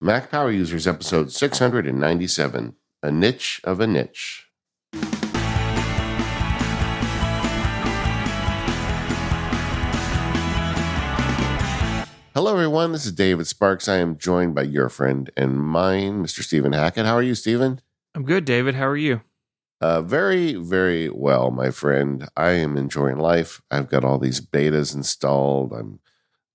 Mac Power Users, episode 697 A Niche of a Niche. Hello, everyone. This is David Sparks. I am joined by your friend and mine, Mr. Stephen Hackett. How are you, Stephen? I'm good, David. How are you? Uh, very, very well, my friend. I am enjoying life. I've got all these betas installed. I'm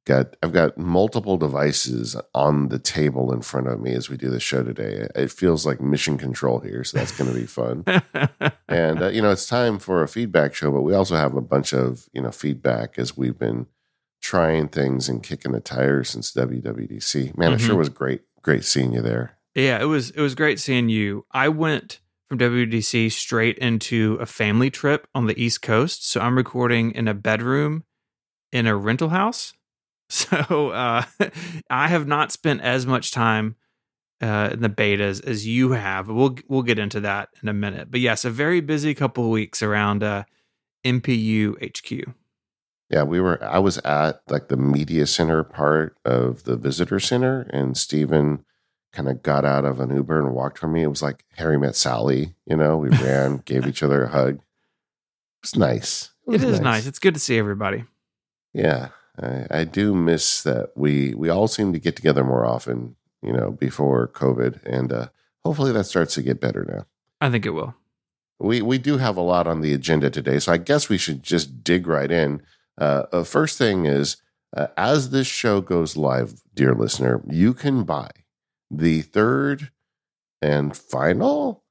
got I've got multiple devices on the table in front of me as we do the show today. It feels like mission control here, so that's going to be fun. and uh, you know, it's time for a feedback show, but we also have a bunch of you know feedback as we've been trying things and kicking the tires since WWDC. Man, mm-hmm. it sure mm-hmm. was great, great seeing you there. Yeah, it was it was great seeing you. I went from WWDC straight into a family trip on the East Coast, so I'm recording in a bedroom in a rental house So uh, I have not spent as much time uh, in the betas as you have. We'll we'll get into that in a minute. But yes, a very busy couple of weeks around uh, MPU HQ. Yeah, we were. I was at like the media center part of the visitor center, and Stephen kind of got out of an Uber and walked for me. It was like Harry met Sally. You know, we ran, gave each other a hug. It was nice. It, was it is nice. nice. It's good to see everybody. Yeah, I, I do miss that we we all seem to get together more often, you know, before COVID, and uh, hopefully that starts to get better now. I think it will. We we do have a lot on the agenda today, so I guess we should just dig right in. Uh, uh, first thing is, uh, as this show goes live, dear listener, you can buy the third and final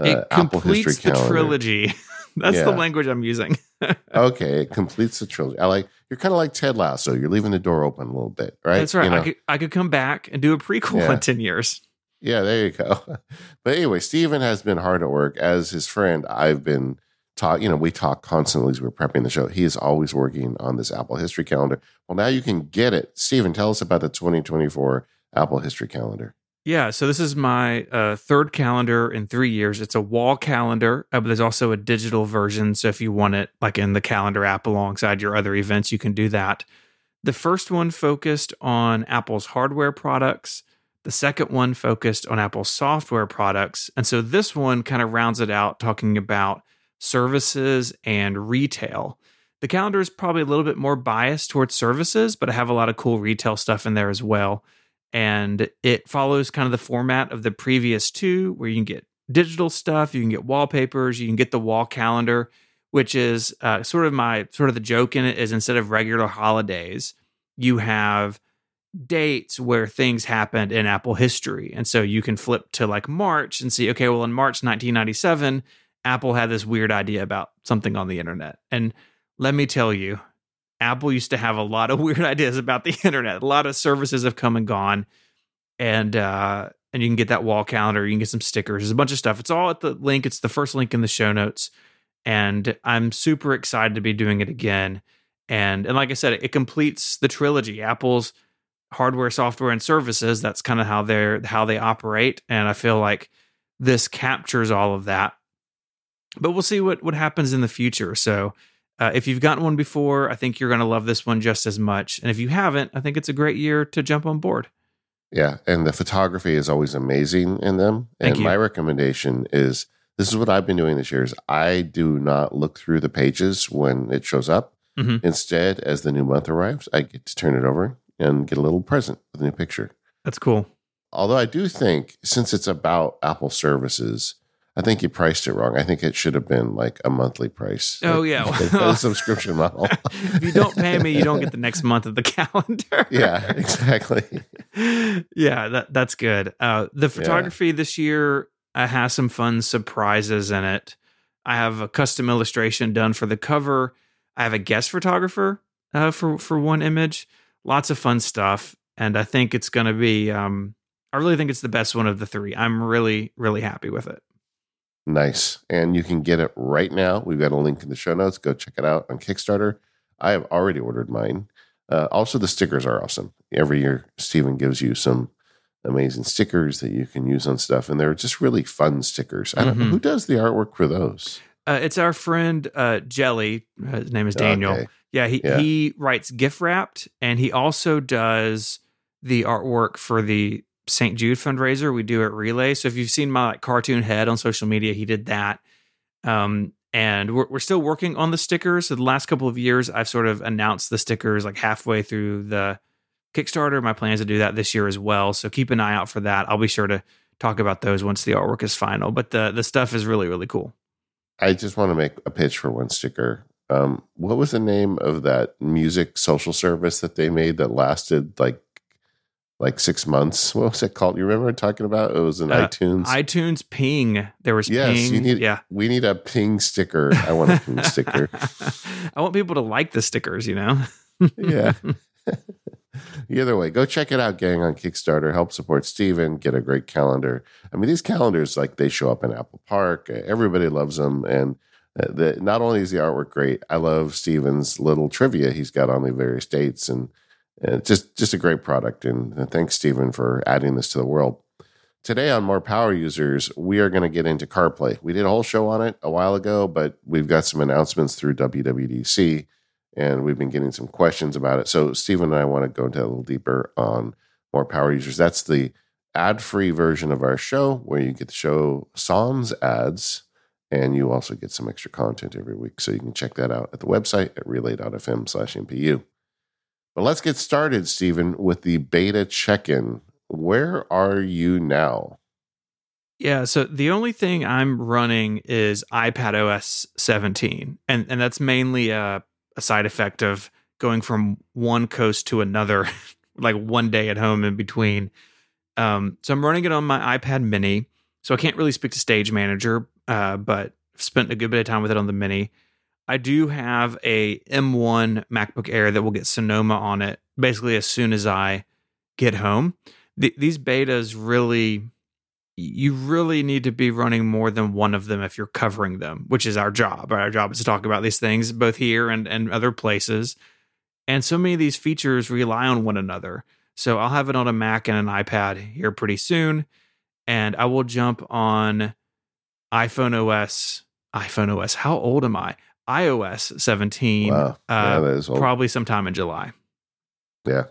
uh, it completes the calendar. trilogy. That's yeah. the language I'm using. okay, it completes the trilogy. I like you're kind of like Ted Lasso. You're leaving the door open a little bit, right? That's right. You know? I could I could come back and do a prequel yeah. in ten years. Yeah, there you go. But anyway, Stephen has been hard at work as his friend. I've been taught. You know, we talk constantly as we're prepping the show. He is always working on this Apple History Calendar. Well, now you can get it. Stephen, tell us about the 2024 Apple History Calendar. Yeah, so this is my uh, third calendar in three years. It's a wall calendar, uh, but there's also a digital version. So if you want it like in the calendar app alongside your other events, you can do that. The first one focused on Apple's hardware products. The second one focused on Apple's software products. And so this one kind of rounds it out, talking about services and retail. The calendar is probably a little bit more biased towards services, but I have a lot of cool retail stuff in there as well and it follows kind of the format of the previous two where you can get digital stuff you can get wallpapers you can get the wall calendar which is uh, sort of my sort of the joke in it is instead of regular holidays you have dates where things happened in apple history. And so you can flip to like march and see okay well in march 1997 apple had this weird idea about something on the internet. And let me tell you Apple used to have a lot of weird ideas about the internet. A lot of services have come and gone, and uh, and you can get that wall calendar. You can get some stickers. There's a bunch of stuff. It's all at the link. It's the first link in the show notes, and I'm super excited to be doing it again. And and like I said, it completes the trilogy. Apple's hardware, software, and services. That's kind of how they're how they operate, and I feel like this captures all of that. But we'll see what what happens in the future. So uh, if you've gotten one before, I think you're going to love this one just as much. And if you haven't, I think it's a great year to jump on board. Yeah, and the photography is always amazing in them. Thank and you. my recommendation is this is what I've been doing this year is I do not look through the pages when it shows up. Mm-hmm. Instead, as the new month arrives, I get to turn it over and get a little present with a new picture. That's cool. Although I do think since it's about Apple services, I think you priced it wrong. I think it should have been like a monthly price. Oh like, yeah, a subscription model. if you don't pay me, you don't get the next month of the calendar. yeah, exactly. yeah, that that's good. Uh, the photography yeah. this year uh, has some fun surprises in it. I have a custom illustration done for the cover. I have a guest photographer uh, for for one image. Lots of fun stuff, and I think it's going to be. Um, I really think it's the best one of the three. I'm really really happy with it. Nice. And you can get it right now. We've got a link in the show notes. Go check it out on Kickstarter. I have already ordered mine. Uh, also, the stickers are awesome. Every year, Stephen gives you some amazing stickers that you can use on stuff, and they're just really fun stickers. I don't mm-hmm. know who does the artwork for those. Uh, it's our friend uh, Jelly. His name is Daniel. Okay. Yeah, he yeah. he writes gift wrapped, and he also does the artwork for the St. Jude fundraiser we do at Relay. So if you've seen my like cartoon head on social media, he did that. Um, and we're, we're still working on the stickers. So the last couple of years, I've sort of announced the stickers like halfway through the Kickstarter. My plan is to do that this year as well. So keep an eye out for that. I'll be sure to talk about those once the artwork is final. But the the stuff is really really cool. I just want to make a pitch for one sticker. Um, what was the name of that music social service that they made that lasted like like six months? What was it called? You remember talking about? It was in uh, iTunes. iTunes Ping. There was yes, Ping. You need, yeah, we need a Ping sticker. I want a Ping sticker. I want people to like the stickers. You know. yeah. Either way, go check it out, gang, on Kickstarter. Help support Stephen. Get a great calendar. I mean, these calendars, like they show up in Apple Park. Everybody loves them, and uh, the, not only is the artwork great, I love Stephen's little trivia he's got on the various dates, and, and just just a great product. And, and thanks, Stephen for adding this to the world. Today on More Power Users, we are going to get into CarPlay. We did a whole show on it a while ago, but we've got some announcements through WWDC and we've been getting some questions about it. So Stephen and I want to go into a little deeper on more power users. That's the ad-free version of our show where you get to show sans ads and you also get some extra content every week. So you can check that out at the website at relay.fm slash MPU. But let's get started, Stephen, with the beta check-in. Where are you now? Yeah, so the only thing I'm running is iPad OS 17, and and that's mainly a a side effect of going from one coast to another, like one day at home in between. Um, so I'm running it on my iPad Mini. So I can't really speak to Stage Manager, uh, but spent a good bit of time with it on the Mini. I do have a M1 MacBook Air that will get Sonoma on it basically as soon as I get home. Th- these betas really you really need to be running more than one of them if you're covering them, which is our job. Our job is to talk about these things both here and, and other places. And so many of these features rely on one another. So I'll have it on a Mac and an iPad here pretty soon. And I will jump on iPhone OS. iPhone OS. How old am I? iOS 17. Wow. Uh, probably sometime in July. Yeah.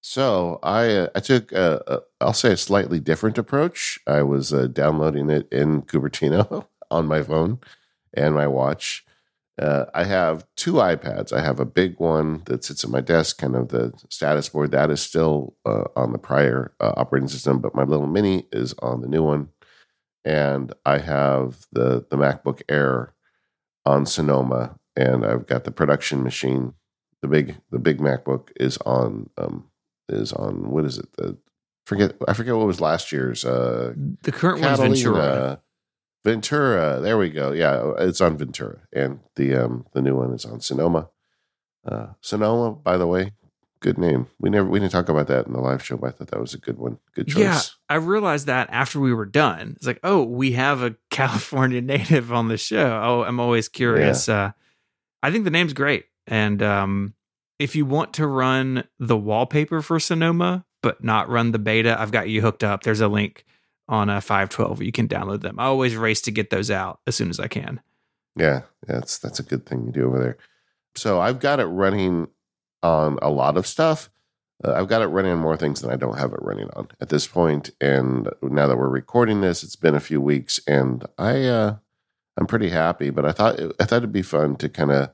So I uh, I took a, a I'll say a slightly different approach. I was uh, downloading it in Cupertino on my phone and my watch. Uh, I have two iPads. I have a big one that sits at my desk, kind of the status board. That is still uh, on the prior uh, operating system, but my little mini is on the new one. And I have the the MacBook Air on Sonoma, and I've got the production machine. The big the big MacBook is on um, is on what is it? The forget I forget what was last year's. Uh, the current one one's Ventura. Ventura. There we go. Yeah, it's on Ventura, and the um the new one is on Sonoma. Uh, Sonoma, by the way, good name. We never we didn't talk about that in the live show, but I thought that was a good one. Good choice. Yeah, I realized that after we were done. It's like, oh, we have a California native on the show. Oh, I'm always curious. Yeah. Uh, I think the name's great, and um, if you want to run the wallpaper for Sonoma, but not run the beta, I've got you hooked up. There's a link on a uh, 512 you can download them. I always race to get those out as soon as I can. Yeah, that's that's a good thing you do over there. So I've got it running on a lot of stuff. Uh, I've got it running on more things than I don't have it running on at this point. And now that we're recording this, it's been a few weeks, and I uh, I'm pretty happy. But I thought I thought it'd be fun to kind of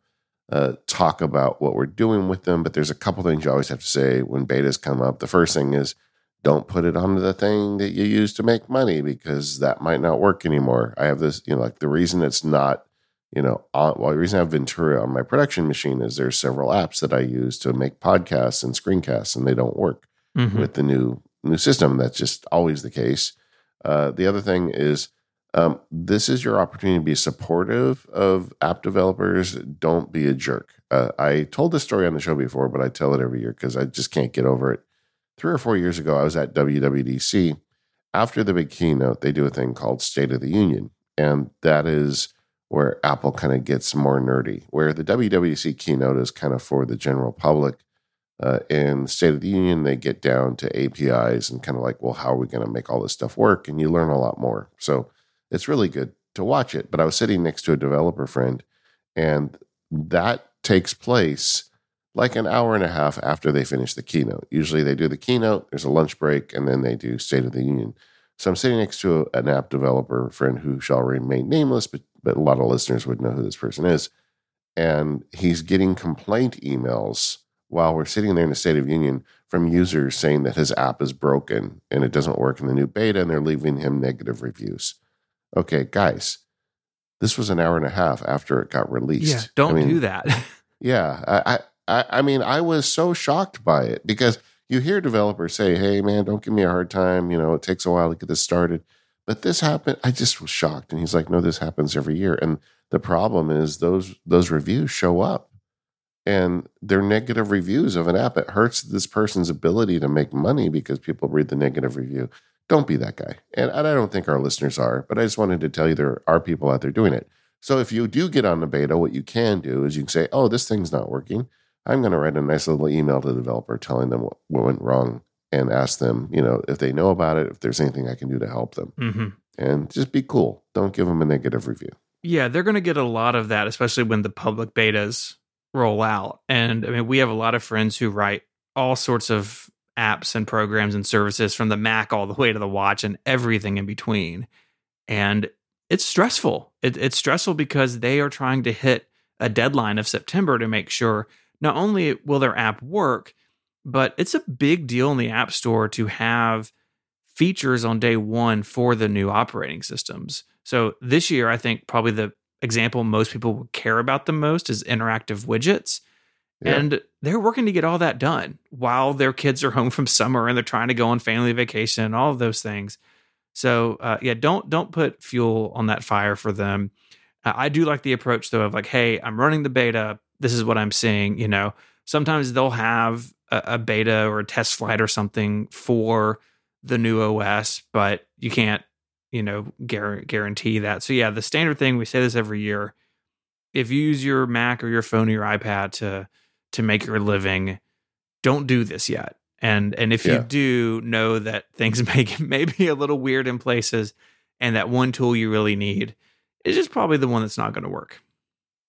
uh, talk about what we're doing with them. But there's a couple things you always have to say when betas come up. The first thing is don't put it onto the thing that you use to make money because that might not work anymore. I have this, you know, like the reason it's not, you know, on, well, the reason I have Ventura on my production machine is there's several apps that I use to make podcasts and screencasts, and they don't work mm-hmm. with the new new system. That's just always the case. Uh, the other thing is um, this is your opportunity to be supportive of app developers. Don't be a jerk. Uh, I told this story on the show before, but I tell it every year because I just can't get over it. Three or four years ago, I was at WWDC. After the big keynote, they do a thing called State of the Union, and that is where Apple kind of gets more nerdy. Where the WWDC keynote is kind of for the general public. Uh, in State of the Union, they get down to APIs and kind of like, well, how are we going to make all this stuff work? And you learn a lot more. So it's really good to watch it. But I was sitting next to a developer friend, and that takes place like an hour and a half after they finish the keynote. Usually they do the keynote, there's a lunch break, and then they do State of the Union. So I'm sitting next to a, an app developer friend who shall remain nameless, but, but a lot of listeners would know who this person is. And he's getting complaint emails while we're sitting there in the State of Union from users saying that his app is broken and it doesn't work in the new beta, and they're leaving him negative reviews. Okay, guys, this was an hour and a half after it got released. Yeah, don't I mean, do that. Yeah, I, I, I mean, I was so shocked by it because you hear developers say, "Hey, man, don't give me a hard time. You know, it takes a while to get this started." But this happened. I just was shocked, and he's like, "No, this happens every year." And the problem is those those reviews show up, and they're negative reviews of an app. It hurts this person's ability to make money because people read the negative review. Don't be that guy. And I don't think our listeners are, but I just wanted to tell you there are people out there doing it. So if you do get on the beta, what you can do is you can say, "Oh, this thing's not working." I'm going to write a nice little email to the developer telling them what, what, went wrong and ask them, you know, if they know about it, if there's anything I can do to help them, mm-hmm. and just be cool. Don't give them a negative review. Yeah, they're going to get a lot of that, especially when the public betas roll out. And I mean, we have a lot of friends who write all sorts of apps and programs and services from the Mac all the way to the watch and everything in between. And it's stressful. It, it's stressful because they are trying to hit a deadline of September to make sure not only will their app work, but it's a big deal in the App Store to have features on day one for the new operating systems. So this year, I think probably the example most people would care about the most is interactive widgets. Yeah. And they're working to get all that done while their kids are home from summer and they're trying to go on family vacation and all of those things. So uh, yeah, don't don't put fuel on that fire for them. Uh, I do like the approach though of like, hey, I'm running the beta. This is what I'm seeing. You know, sometimes they'll have a, a beta or a test flight or something for the new OS, but you can't, you know, guarantee that. So yeah, the standard thing we say this every year. If you use your Mac or your phone or your iPad to to make your living, don't do this yet and and if yeah. you do know that things may may be a little weird in places, and that one tool you really need is just probably the one that's not going to work.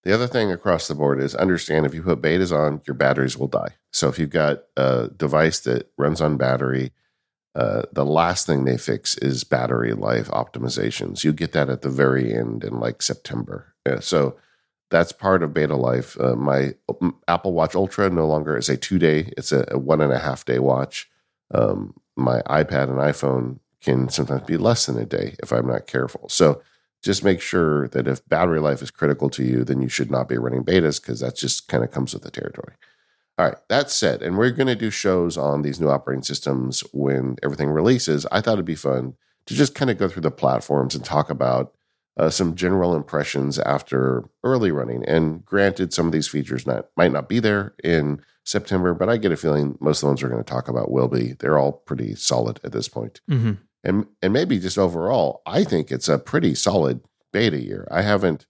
The other thing across the board is understand if you put betas on, your batteries will die. So if you've got a device that runs on battery, uh, the last thing they fix is battery life optimizations. You get that at the very end in like September. Yeah, so that's part of beta life. Uh, my Apple Watch Ultra no longer is a two day; it's a, a, one and a half day watch. Um, my iPad and iPhone can sometimes be less than a day if I'm not careful. So just make sure that if battery life is critical to you, then you should not be running betas because that just kind of comes with the territory. All right, that said, and we're going to do shows on these new operating systems when everything releases. I thought it'd be fun to just kind of go through the platforms and talk about uh, some general impressions after early running. And granted, some of these features not might not be there in September, but I get a feeling most of the ones we're going to talk about will be. They're all pretty solid at this point. Mm-hmm. And and maybe just overall, I think it's a pretty solid beta year. I haven't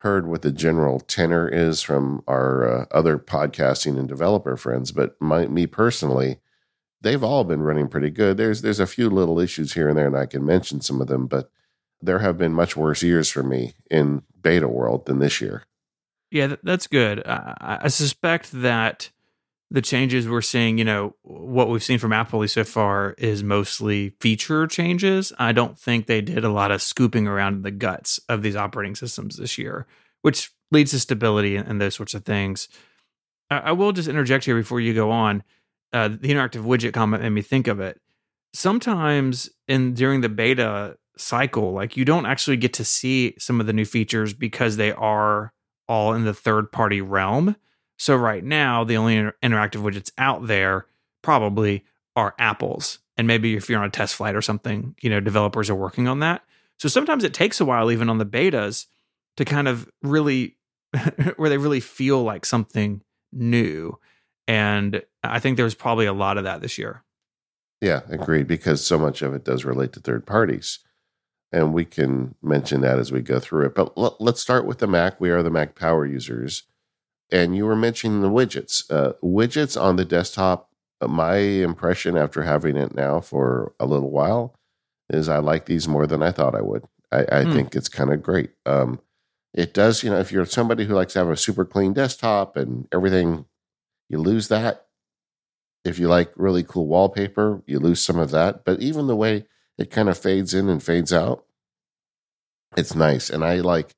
heard what the general tenor is from our uh, other podcasting and developer friends, but my, me personally, they've all been running pretty good. There's there's a few little issues here and there, and I can mention some of them, but there have been much worse years for me in beta world than this year. Yeah, that's good. I, I suspect that the changes we're seeing, you know, what we've seen from Apple so far is mostly feature changes. I don't think they did a lot of scooping around the guts of these operating systems this year, which leads to stability and, those sorts of things. I, I, will just interject here before you go on. Uh, the interactive widget comment made me think of it. Sometimes in during the beta, cycle. Like you don't actually get to see some of the new features because they are all in the third party realm. So right now, the only inter- interactive widgets out there probably are Apple's. And maybe if you're on a test flight or something, you know, developers are working on that. So sometimes it takes a while, even on the betas, to kind of really, where they really feel like something new. And I think there's probably a lot of that this year. Yeah, agreed. Because so much of it does relate to third parties and we can mention that as we go through it. But l- let's start with the Mac. We are the Mac power users. And you were mentioning the widgets. Uh, widgets on the desktop, uh, my impression after having it now for a little while is I like these more than I thought I would. I, I hmm. think it's kind of great. Um, it does, you know, if you're somebody who likes to have a super clean desktop and everything You lose that. If you like really cool wallpaper, you lose some of that. But even the way it kind of fades in and fades out, it's nice. And I like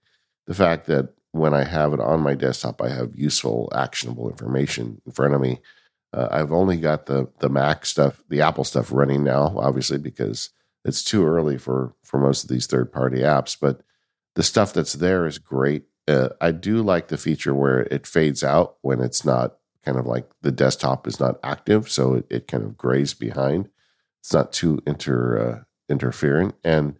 the fact that when I have it on my desktop, I have useful, actionable information in front of me. Uh, I've only got the the Mac stuff, the Apple stuff running now, obviously because it's too early for for most of these third party apps. But the stuff that's there is great. Uh, I do like the feature where it fades out when it's not kind of like the desktop is not active, so it, it kind of grays behind. It's not too inter uh, interfering and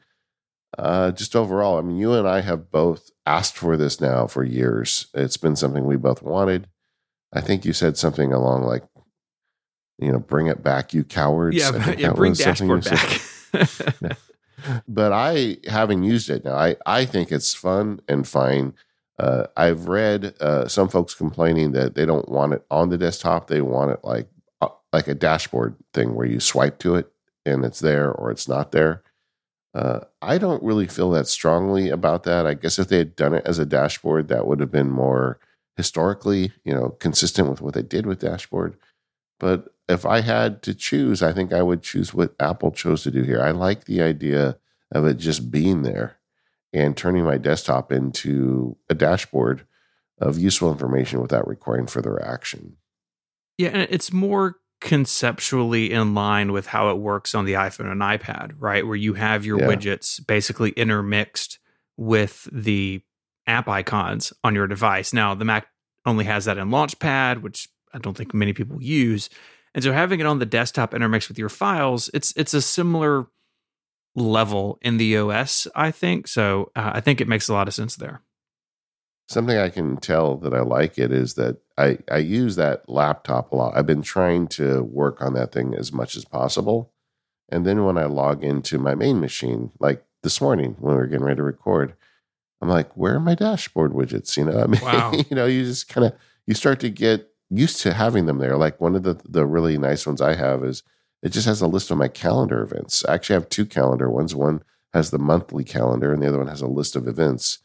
uh, just overall, I mean, you and I have both asked for this now for years. It's been something we both wanted. I think you said something along like, you know, bring it back, you cowards. Yeah, yeah bring dashboard back. but I haven't used it now. I, I think it's fun and fine. Uh, I've read uh, some folks complaining that they don't want it on the desktop. They want it like like a dashboard thing where you swipe to it and it's there or it's not there. Uh, I don't really feel that strongly about that. I guess if they had done it as a dashboard, that would have been more historically, you know, consistent with what they did with dashboard. But if I had to choose, I think I would choose what Apple chose to do here. I like the idea of it just being there and turning my desktop into a dashboard of useful information without requiring further action. Yeah, and it's more conceptually in line with how it works on the iPhone and iPad, right? Where you have your yeah. widgets basically intermixed with the app icons on your device. Now, the Mac only has that in Launchpad, which I don't think many people use. And so having it on the desktop intermixed with your files, it's it's a similar level in the OS, I think. So uh, I think it makes a lot of sense there something I can tell that I like it is that I, I use that laptop a lot. I've been trying to work on that thing as much as possible. And then when I log into my main machine, like this morning when we were getting ready to record, I'm like, where are my dashboard widgets? You know, I mean, wow. you know, you just kind of you start to get used to having them there. Like one of the the really nice ones I have is it just has a list of my calendar events. I actually have two calendar ones. One has the monthly calendar, and the other one has a list of events.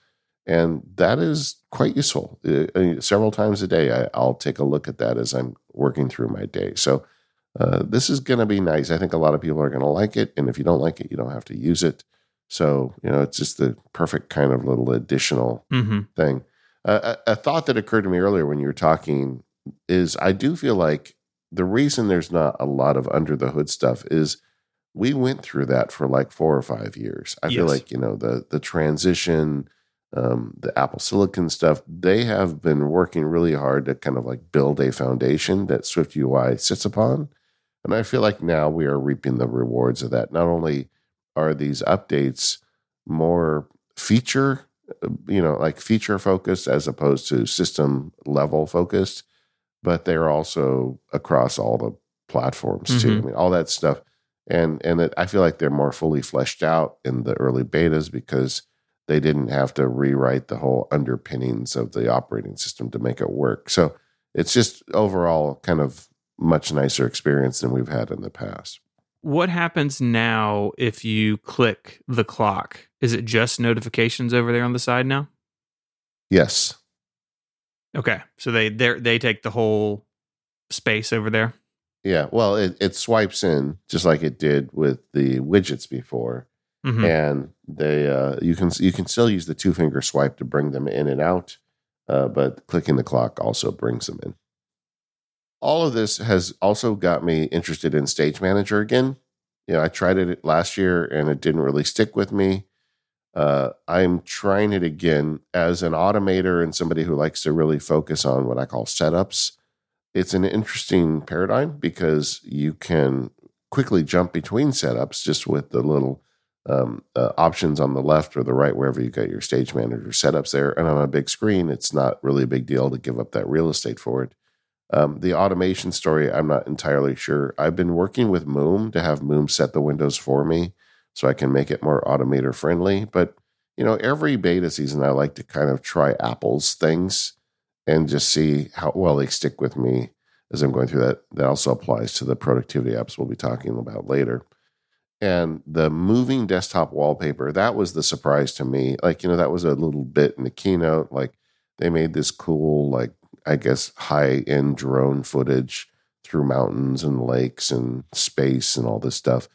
And that is quite useful. Uh, several times a day, I, will take a look at that as I'm working through my day. So uh, this is going to be nice. I think a lot of people are going to like it. And if you don't like it, you don't have to use it. So, you know, it's just the perfect kind of little additional mm-hmm. thing. Uh, a, a thought that occurred to me earlier when you were talking is I do feel like the reason there's not a lot of under the hood stuff is we went through that for like four or five years. I yes. feel like, you know, the the transition – um, the Apple Silicon stuff, they have been working really hard to kind of like build a foundation that Swift UI sits upon. And I feel like now we are reaping the rewards of that. Not only are these updates more feature, you know, like feature focused as opposed to system level focused, but they're also across all the platforms mm-hmm. too. I mean, all that stuff. And and it, I feel like they're more fully fleshed out in the early betas because they didn't have to rewrite the whole underpinnings of the operating system to make it work. So it's just overall kind of much nicer experience than we've had in the past. What happens now if you click the clock? Is it just notifications over there on the side now? Yes. Okay. So they they they take the whole space over there. Yeah. Well, it, it swipes in just like it did with the widgets before mm-hmm. and they uh, you can you can still use the two finger swipe to bring them in and out, uh, but clicking the clock also brings them in. All of this has also got me interested in Stage Manager again. You know, I tried it last year and it didn't really stick with me. Uh, I'm trying it again as an automator and somebody who likes to really focus on what I call setups. It's an interesting paradigm because you can quickly jump between setups just with the little um, uh, options on the left or the right, wherever you got your stage manager setups there. And on a big screen, it's not really a big deal to give up that real estate for it. Um, the automation story, I'm not entirely sure. I've been working with Moom to have Moom set the windows for me so I can make it more automator friendly. But, you know, every beta season, I like to kind of try Apple's things and just see how well they stick with me as I'm going through that. That also applies to the productivity apps we'll be talking about later and the moving desktop wallpaper that was the surprise to me like you know that was a little bit in the keynote like they made this cool like I guess, high end drone footage through mountains and lakes and space and all this stuff.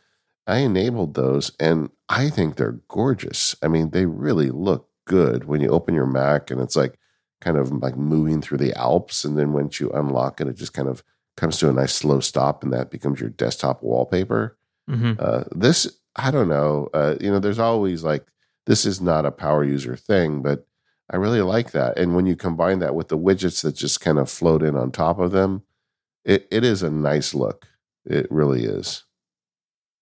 I enabled those and I think they're gorgeous. I mean, they really look good when you open your Mac and it's like kind of like moving through the Alps. And then once you unlock it, it just kind of comes to a nice slow stop and that becomes your desktop wallpaper. Mm-hmm. Uh, this, I don't know. Uh, you know, there's always like, this is not a power user thing, but I really like that. And when you combine that with the widgets that just kind of float in on top of them, it, it is a nice look. It really is.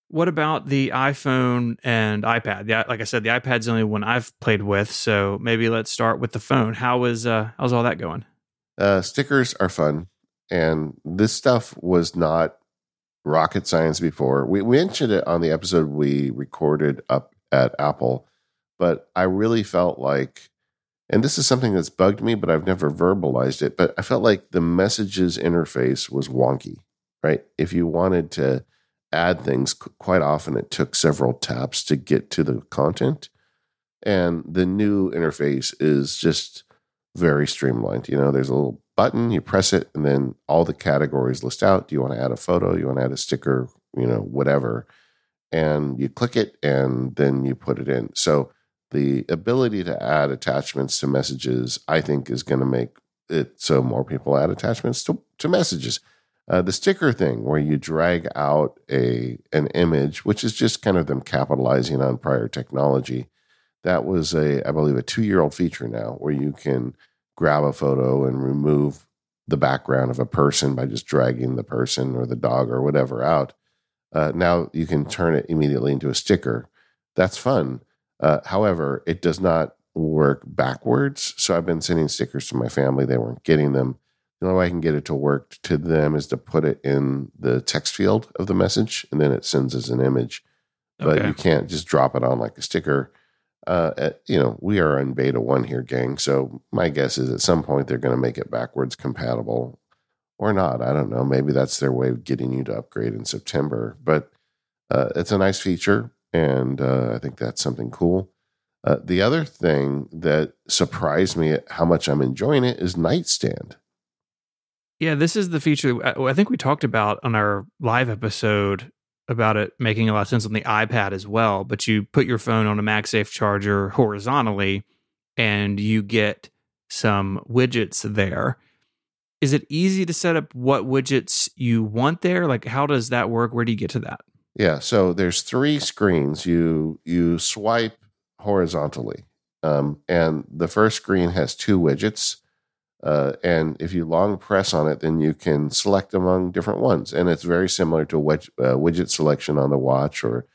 What about the iPhone and iPad? Yeah, like I said, the iPad's the only one I've played with. So maybe let's start with the phone. How is uh, how's all that going? Uh, stickers are fun, and this stuff was not rocket science before. We, mentioned it on the episode we recorded up at Apple, but I really felt like and this is something that's bugged me, but I've never verbalized it. But I felt like the messages interface was wonky, right? If you wanted to add things, quite often it took several taps to get to the content. And the new interface is just very streamlined. You know, there's a little button, you press it, and then all the categories list out. Do you want to add a photo? You want to add a sticker? You know, whatever. And you click it and then you put it in. So the ability to add attachments to messages, I think, is going to make it so more people add attachments to, to messages. Uh, the sticker thing, where you drag out a an image, which is just kind of them capitalizing on prior technology, that was a, I believe, a two year old feature now, where you can grab a photo and remove the background of a person by just dragging the person or the dog or whatever out. Uh, now you can turn it immediately into a sticker. That's fun. Uh, however, it does not work backwards. So I've been sending stickers to my family. They weren't getting them. The only way I can get it to work to them is to put it in the text field of the message, and then it sends as an image. But okay. you can't just drop it on like a sticker. Uh, you know, we are in beta one here, gang. So my guess is at some point they're going to make it backwards compatible or not. I don't know. Maybe that's their way of getting you to upgrade in September. But uh, it's a nice feature and uh, I think that's something cool. Uh, the other thing that surprised me at how much I'm enjoying it is Nightstand. Yeah, this is the feature uh, I think we talked about on our live episode about it making a lot of sense on the iPad as well. But you put your phone on a MagSafe charger horizontally and you get some widgets there. Is it easy to set up what widgets you want there? Like, how does that work? Where do you get to that? Yeah, so there's three screens. You you swipe horizontally, um, and the first screen has two widgets. Uh, and if you long press on it, then you can select among different ones, and it's very similar to widget, uh, widget selection on the watch or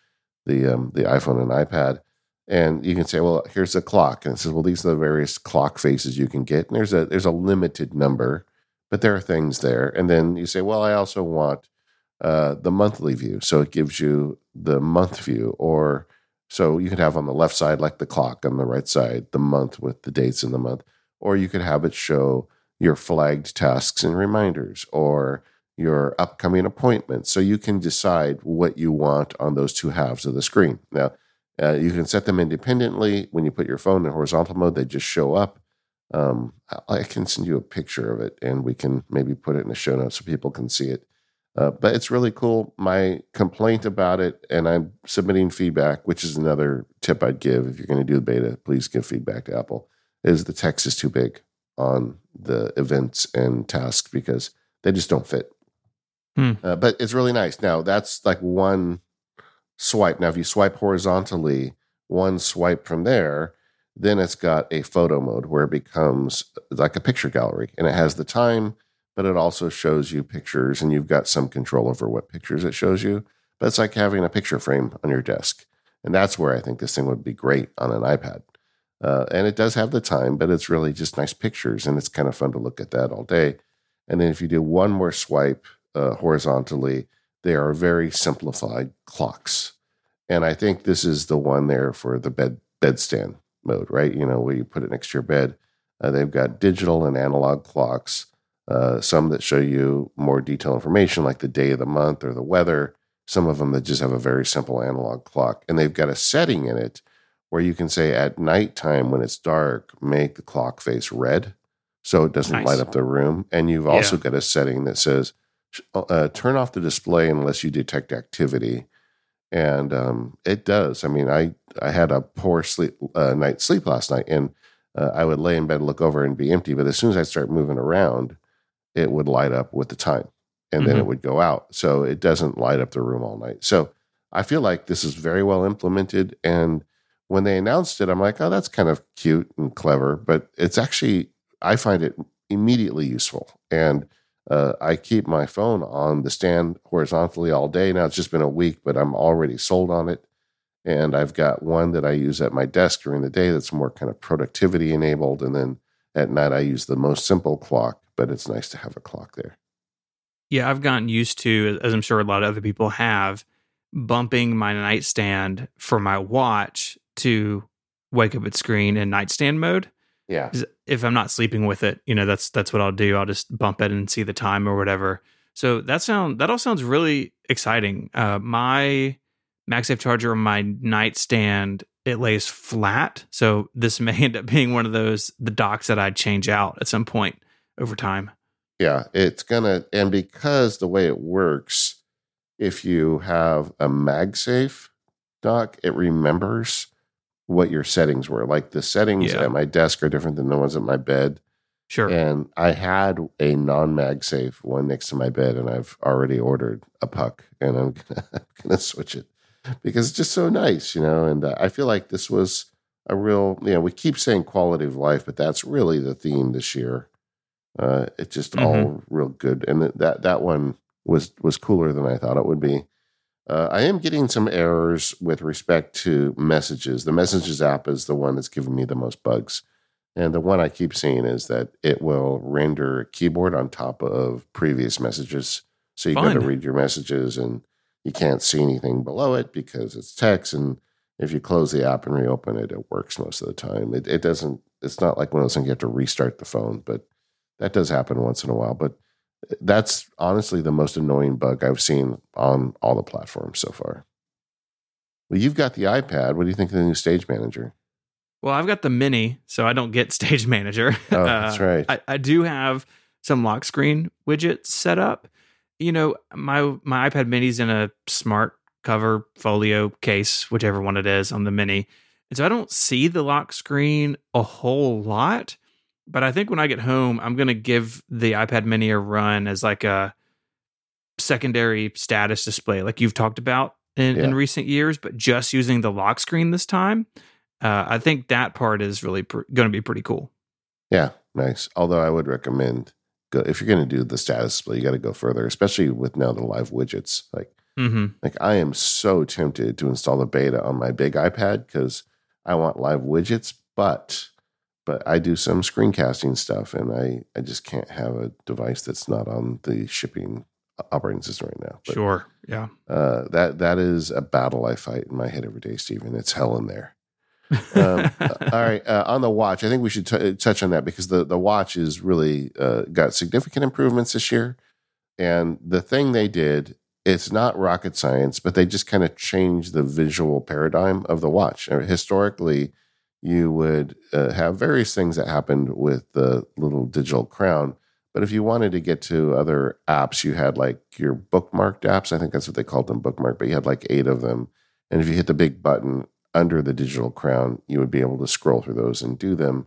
the um, the iPhone and iPad. And you can say, well, here's the clock, and it says, well, these are the various clock faces you can get. And there's a there's a limited number, but there are things there. And then you say, well, I also want uh, the monthly view. So it gives you the month view, or so you could have on the left side, like the clock, on the right side, the month with the dates in the month, or you could have it show your flagged tasks and reminders, or your upcoming appointments. So you can decide what you want on those two halves of the screen. Now, uh, you can set them independently. When you put your phone in horizontal mode, they just show up. Um, I can send you a picture of it and we can maybe put it in the show notes so people can see it. Uh, but it's really cool. My complaint about it, and I'm submitting feedback, which is another tip I'd give if you're going to do the beta. Please give feedback to Apple. Is the text is too big on the events and tasks because they just don't fit. Hmm. Uh, but it's really nice. Now that's like one swipe. Now if you swipe horizontally, one swipe from there, then it's got a photo mode where it becomes like a picture gallery, and it has the time but it also shows you pictures and you've got some control over what pictures it shows you. But it's like having a picture frame on your desk. And that's where I think this thing would be great on an iPad. Uh, and it does have the time, but it's really just nice pictures and it's kind of fun to look at that all day. And then if you do one more swipe uh, horizontally, they are very simplified clocks. And I think this is the one there for the bed bedstand mode, right? You know, where you put it next to your bed. Uh, they've got digital and analog clocks uh, some that show you more detailed information, like the day of the month or the weather. Some of them that just have a very simple analog clock. And they've got a setting in it where you can say at nighttime when it's dark, make the clock face red. so it doesn't Nice. light up the room. And you've also Yeah. got a setting that says uh, turn off the display unless you detect activity. And um, it does. I mean, I I had a poor sleep uh, night sleep last night, and uh, I would lay in bed, look over, and be empty. But as soon as I start moving around, it would light up with the time, and then Mhm. it would go out. So it doesn't light up the room all night. So I feel like this is very well implemented. And when they announced it, I'm like, oh, that's kind of cute and clever. But it's actually, I find it immediately useful. And uh, I keep my phone on the stand horizontally all day. Now it's just been a week, but I'm already sold on it. And I've got one that I use at my desk during the day that's more kind of productivity enabled. And then at night, I use the most simple clock, but it's nice to have a clock there. Yeah, I've gotten used to, as I'm sure a lot of other people have, bumping my nightstand for my watch to wake up its screen in nightstand mode. Yeah. If I'm not sleeping with it, you know, that's that's what I'll do. I'll just bump it and see the time or whatever. So that sound that all sounds really exciting. Uh, my MagSafe charger on my nightstand it lays flat, so this may end up being one of those the docks that I'd change out at some point over time. Yeah, it's gonna, and because the way it works, if you have a MagSafe dock, it remembers what your settings were. Like the settings Yeah. at my desk are different than the ones at my bed. Sure. And I had a non MagSafe one next to my bed, and I've already ordered a puck, and I'm gonna, I'm gonna switch it because it's just so nice, you know. And uh, I feel like this was a real, you know, we keep saying quality of life, but that's really the theme this year. Uh, it's just all real good, and that that one was was cooler than I thought it would be. Uh, I am getting some errors with respect to messages. The messages app is the one that's giving me the most bugs. And the one I keep seeing is that it will render a keyboard on top of previous messages. So you go to read your messages and you can't see anything below it because it's text. And if you close the app and reopen it, it works most of the time. It, it doesn't, it's not like one of those things you have to restart the phone, but that does happen once in a while. But that's honestly the most annoying bug I've seen on all the platforms so far. Well, you've got the iPad. What do you think of the new Stage Manager? Well, I've got the mini, so I don't get Stage Manager. Oh, that's Uh, right. I, I do have some lock screen widgets set up. You know, my my iPad mini's in a smart cover folio case, whichever one it is on the mini. And so I don't see the lock screen a whole lot. But I think when I get home, I'm gonna give the iPad mini a run as like a secondary status display, like you've talked about in, in recent years, but just using the lock screen this time. Uh, I think that part is really pr- going to be pretty cool. Yeah, nice. Although I would recommend go if you're going to do the status display, you got to go further, especially with now the live widgets. Like, Mm-hmm. like I am so tempted to install the beta on my big iPad because I want live widgets, but but I do some screencasting stuff, and I I just can't have a device that's not on the shipping operating system right now. But, Sure. Yeah. uh, that that is a battle I fight in my head every day, Stephen. It's hell in there. um, all right, uh, on the watch, I think we should t- touch on that because the the watch is really uh, got significant improvements this year. And the thing they did, it's not rocket science, but they just kind of changed the visual paradigm of the watch. Uh, Historically, you would uh, have various things that happened with the little digital crown. But if you wanted to get to other apps, you had like your bookmarked apps. I think that's what they called them, bookmark. But you had like eight of them. And if you hit the big button under the digital crown, you would be able to scroll through those and do them.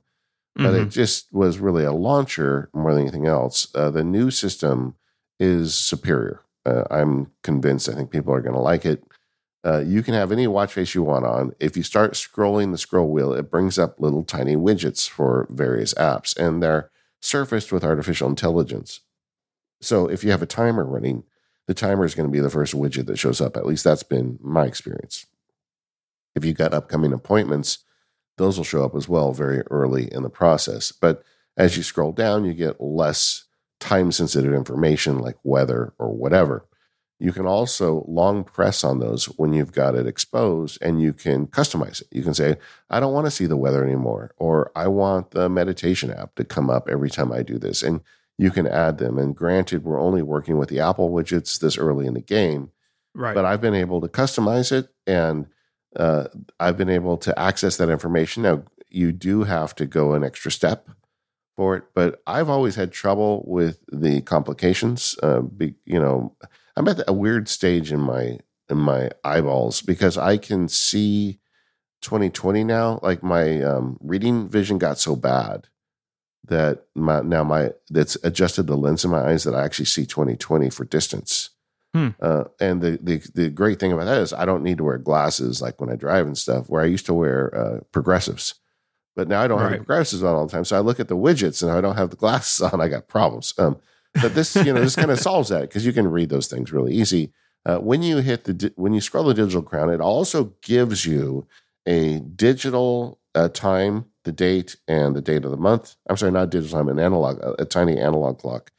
But Mhm. it just was really a launcher more than anything else. Uh, the new system is superior. Uh, I'm convinced. I think people are going to like it. Uh, you can have any watch face you want on. If you start scrolling the scroll wheel, it brings up little tiny widgets for various apps, and they're surfaced with artificial intelligence. So if you have a timer running, the timer is going to be the first widget that shows up. At least that's been my experience. If you've got upcoming appointments, those will show up as well very early in the process. But as you scroll down, you get less time sensitive information like weather or whatever. You can also long press on those when you've got it exposed and you can customize it. You can say, I don't want to see the weather anymore, or I want the meditation app to come up every time I do this. And you can add them. And granted, we're only working with the Apple widgets this early in the game, right. but I've been able to customize it and uh, I've been able to access that information. Now, you do have to go an extra step for it. But I've always had trouble with the complications. Uh, be, you know, I'm at a weird stage in my in my eyeballs because I can see 2020 now. Like my um, reading vision got so bad that my, now my that's adjusted the lens in my eyes that I actually see 2020 for distance. Hmm. Uh, and the, the the great thing about that is I don't need to wear glasses like when I drive and stuff. Where I used to wear uh, progressives, but now I don't Right. have progressives on all the time. So I look at the widgets and I don't have the glasses on. I got problems. Um, but this you know this kind of solves that because you can read those things really easy. Uh, when you hit the di- when you scroll the digital crown, it also gives you a digital uh, time, the date, and the date of the month. I'm sorry, not digital time, an analog, a, a tiny analog clock.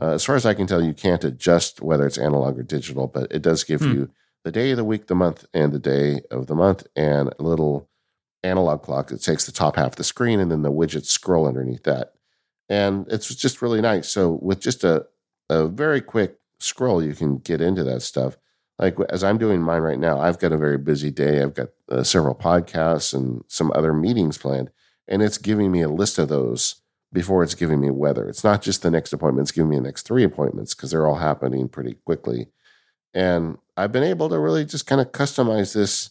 Uh, as far as I can tell, you can't adjust whether it's analog or digital, but it does give Hmm. you the day of the week, the month, and the day of the month, and a little analog clock that takes the top half of the screen, and then the widgets scroll underneath that. And it's just really nice. So with just a, a very quick scroll, you can get into that stuff. Like as I'm doing mine right now, I've got a very busy day. I've got uh, several podcasts and some other meetings planned, and it's giving me a list of those before it's giving me weather. It's not just the next appointment, it's giving me the next three appointments because they're all happening pretty quickly. And I've been able to really just kind of customize this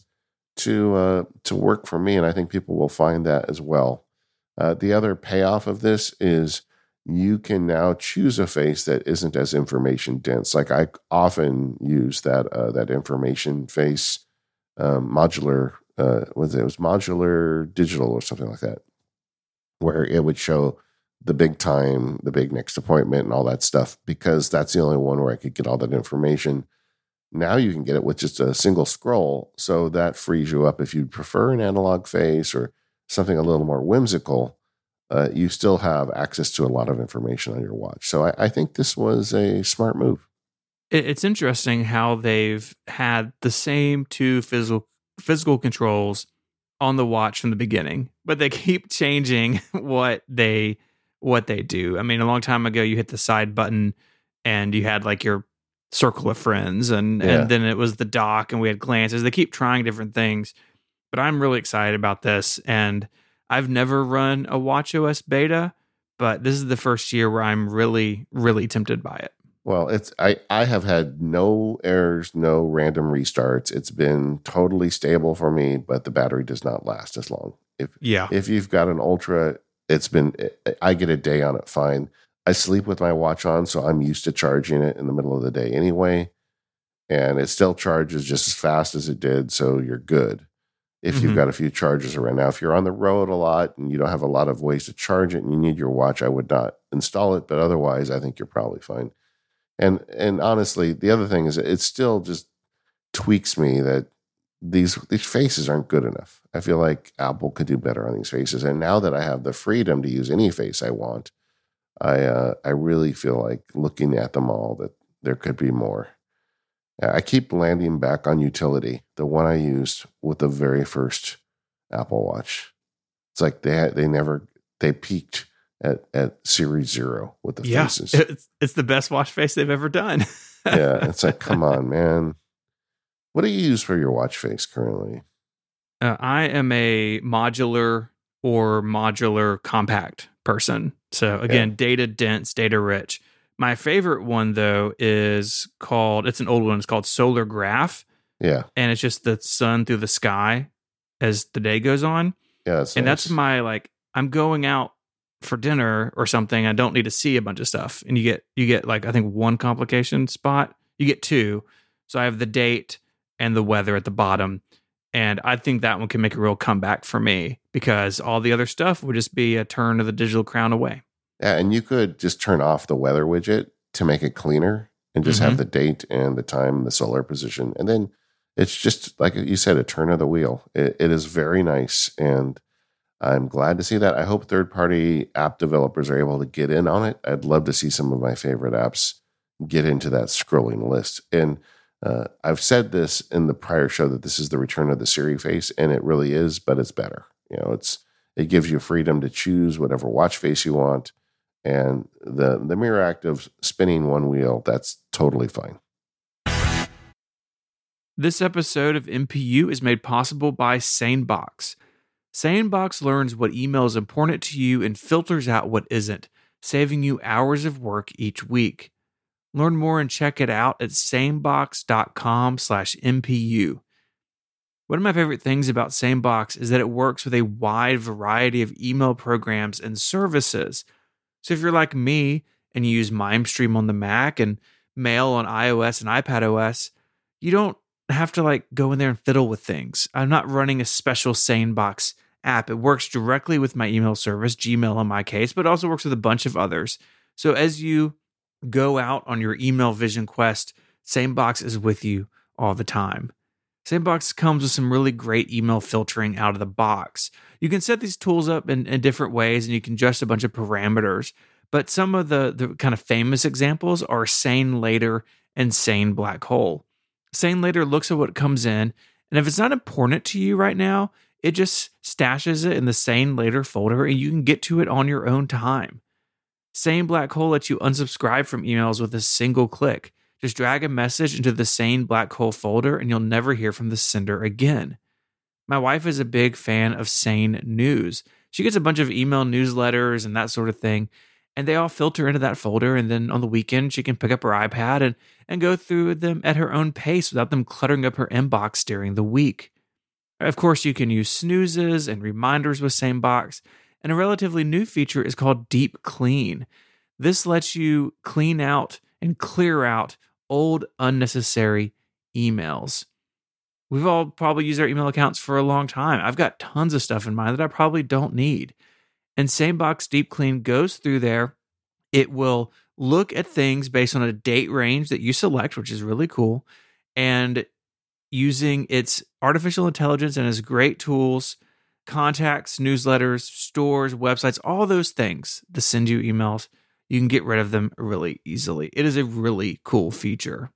to uh, to work for me, and I think people will find that as well. Uh, the other payoff of this is you can now choose a face that isn't as information dense. Like I often use that uh, that information face um, modular. Uh, was it? it was modular digital or something like that, where it would show the big time, the big next appointment, and all that stuff. Because that's the only one where I could get all that information. Now you can get it with just a single scroll, so that frees you up if you prefer an analog face or something a little more whimsical uh, you still have access to a lot of information on your watch. So I, I think this was a smart move. It's interesting how they've had the same two physical physical controls on the watch from the beginning, but they keep changing what they what they do. I mean, a long time ago, you hit the side button and you had like your circle of friends, and Yeah. and then it was the dock, and we had glances. They keep trying different things, but I'm really excited about this, and I've never run a WatchOS beta, but this is the first year where I'm really really tempted by it. Well, it's I I have had no errors, no random restarts. It's been totally stable for me, but the battery does not last as long. If Yeah. if you've got an ultra, it's been eh, eh, I get a day on it fine. I sleep with my watch on, so I'm used to charging it in the middle of the day anyway, and it still charges just as fast as it did. So you're good. If Mhm. you've got a few charges around now, if you're on the road a lot and you don't have a lot of ways to charge it and you need your watch, I would not install it. But otherwise, I think you're probably fine. And and honestly, the other thing is it still just tweaks me that these these faces aren't good enough. I feel like Apple could do better on these faces. And now that I have the freedom to use any face I want, I uh, I really feel like looking at them all that there could be more. I keep landing back on utility, the one I used with the very first Apple Watch. It's like they had, they never they peaked at at Series Zero with the yeah, faces. it's it's the best watch face they've ever done. yeah, it's like come on, man. What do you use for your watch face currently? Uh, I am a modular or modular compact person. So again, data dense, data rich. My favorite one though is called. It's an old one. It's called Solar Graph, Yeah, and it's just the sun through the sky as the day goes on. yeah, that's and that's my like. I'm going out for dinner or something. I don't need to see a bunch of stuff, and you get you get like I think one complication spot. You get two. So I have the date and the weather at the bottom. And I think that one can make a real comeback for me because all the other stuff would just be a turn of the digital crown away. Yeah, and you could just turn off the weather widget to make it cleaner and just have Mhm. the date and the time, the solar position. And then it's just like you said, a turn of the wheel. It, it is very nice. And I'm glad to see that. I hope third party app developers are able to get in on it. I'd love to see some of my favorite apps get into that scrolling list. And uh, I've said this in the prior show that this is the return of the Siri face, and it really is, but it's better. You know, it's it gives you freedom to choose whatever watch face you want and the the mere act of spinning one wheel that's totally fine This episode of MPU is made possible by SaneBox. SaneBox learns what email is important to you and filters out what isn't, saving you hours of work each week. Learn more and check it out at sanebox.com slash MPU. One of my favorite things about SaneBox is that it works with a wide variety of email programs and services. So if you're like me and you use Mimestream on the Mac and Mail on iOS and iPadOS, you don't have to like go in there and fiddle with things. I'm not running a special SaneBox app. It works directly with my email service, Gmail in my case, but also works with a bunch of others. So as you go out on your email vision quest, SaneBox is with you all the time. SaneBox comes with some really great email filtering out of the box. You can set these tools up in, in different ways and you can adjust a bunch of parameters. But some of the, the kind of famous examples are Sane Later and Sane Black Hole. Sane Later looks at what comes in, and if it's not important to you right now, it just stashes it in the Sane Later folder and you can get to it on your own time. Sane Black Hole lets you unsubscribe from emails with a single click. Just drag a message into the Sane Black Hole folder and you'll never hear from the sender again. My wife is a big fan of Sane News. She gets a bunch of email newsletters and that sort of thing, and they all filter into that folder. And then on the weekend, she can pick up her iPad and, and go through them at her own pace without them cluttering up her inbox during the week. Of course, you can use snoozes and reminders with SaneBox, and a relatively new feature is called Deep Clean. This lets you clean out and clear out old, unnecessary emails. We've all probably used our email accounts for a long time. I've got tons of stuff in mine that I probably don't need. And SaneBox Deep Clean goes through there. It will look at things based on a date range that you select, which is really cool. And using its artificial intelligence and its great tools, contacts, newsletters, stores, websites, all those things that send you emails, you can get rid of them really easily. It is a really cool feature.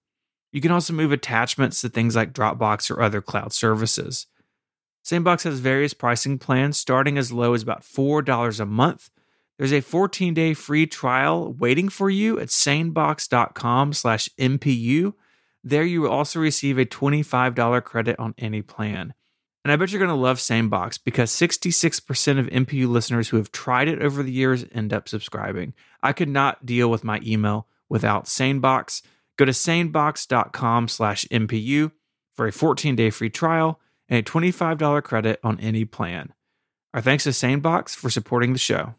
You can also move attachments to things like Dropbox or other cloud services. SaneBox has various pricing plans starting as low as about $4 a month. There's a 14-day free trial waiting for you at sanebox.com slash MPU. There you will also receive a $25 credit on any plan. And I bet you're going to love SaneBox because 66% of MPU listeners who have tried it over the years end up subscribing. I could not deal with my email without SaneBox. Go to sanebox.com slash MPU for a 14-day free trial and a $25 credit on any plan. Our thanks to SaneBox for supporting the show.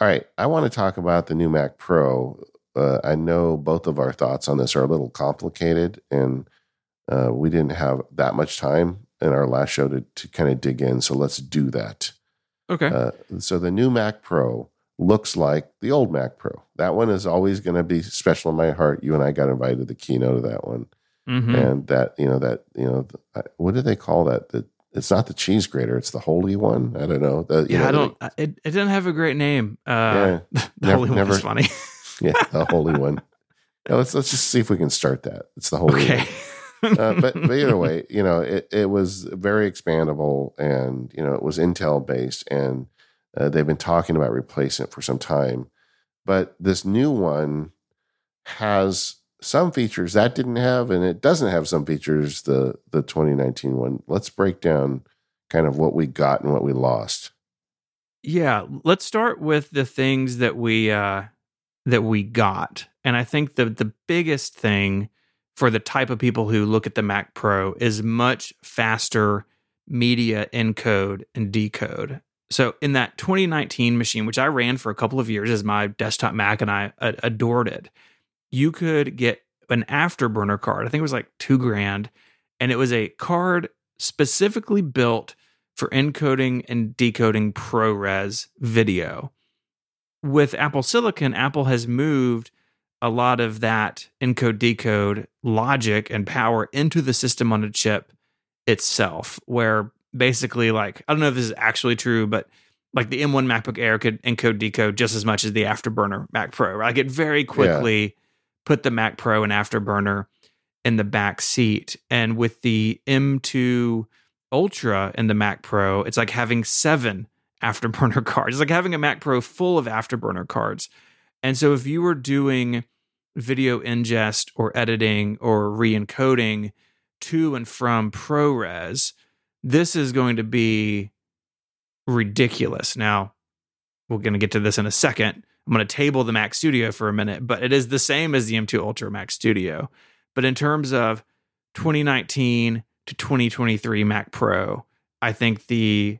All right, I want to talk about the new Mac Pro. Uh, I know both of our thoughts on this are a little complicated, and uh, we didn't have that much time in our last show to, to kind of dig in. So let's do that. Okay. Uh, so the new Mac Pro looks like the old Mac Pro. That one is always going to be special in my heart. You and I got invited to the keynote of that one. Mm-hmm. and that you know that you know what do they call that? The it's not the cheese grater; it's the holy one. I don't know. The, yeah, know, I don't. it, it doesn't have a great name. Uh, Yeah. the Never- holy one never- is funny. yeah, the holy one. Yeah, let's let's just see if we can start that. It's the holy okay. one. Uh, but but either way, you know, it it was very expandable, and you know, it was Intel based, and uh, they've been talking about replacing it for some time. But this new one has some features that didn't have, and it doesn't have some features the the 2019 one. Let's break down kind of what we got and what we lost. Yeah, let's start with the things that we uh that we got. And I think the the biggest thing for the type of people who look at the Mac Pro is much faster media encode and decode. So in that 2019 machine, which I ran for a couple of years as my desktop Mac and I adored it, you could get an afterburner card. I think it was like 2 grand and it was a card specifically built for encoding and decoding ProRes video. With Apple Silicon, Apple has moved a lot of that encode decode logic and power into the system on a chip itself, where basically, like, I don't know if this is actually true, but like the M1 MacBook Air could encode decode just as much as the Afterburner Mac Pro. Right? Like, it very quickly put the Mac Pro and Afterburner in the back seat. And with the M2 Ultra in the Mac Pro, it's like having seven afterburner cards. It's like having a Mac Pro full of afterburner cards. And so if you were doing video ingest or editing or re-encoding to and from ProRes, this is going to be ridiculous. Now, we're going to get to this in a second. I'm going to table the Mac Studio for a minute, but it is the same as the M2 Ultra Mac Studio. But in terms of 2019 to 2023 Mac Pro, I think the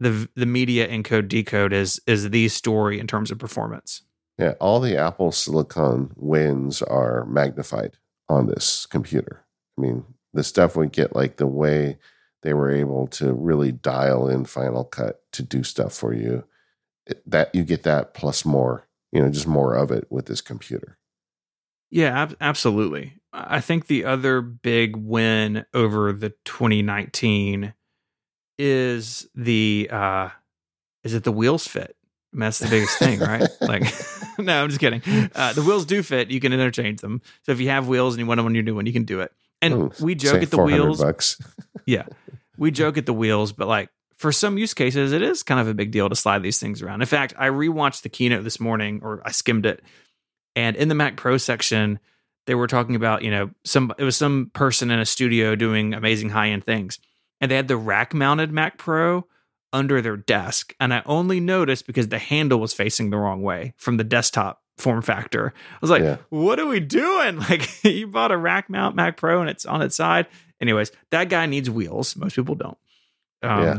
the the media encode decode is is the story in terms of performance. Yeah, all the Apple Silicon wins are magnified on this computer. I mean, the stuff we get, like the way they were able to really dial in Final Cut to do stuff for you, that you get that plus more, you know, just more of it with this computer. Yeah, ab- absolutely. I think the other big win over the 2019 is the uh is it the wheels fit? I mean, that's the biggest thing, right? Like, no, I'm just kidding. Uh, the wheels do fit. You can interchange them. So if you have wheels and you want them on your new one, you can do it. And Ooh, we joke at the wheels. Bucks. yeah, we joke at the wheels, but like for some use cases, it is kind of a big deal to slide these things around. In fact, I rewatched the keynote this morning, or I skimmed it, and in the Mac Pro section, they were talking about you know some it was some person in a studio doing amazing high end things, and they had the rack mounted Mac Pro under their desk. And I only noticed because the handle was facing the wrong way from the desktop form factor. I was like, Yeah. what are we doing? Like, you bought a rack mount Mac Pro and it's on its side. Anyways, that guy needs wheels. Most people don't. Um, Yeah.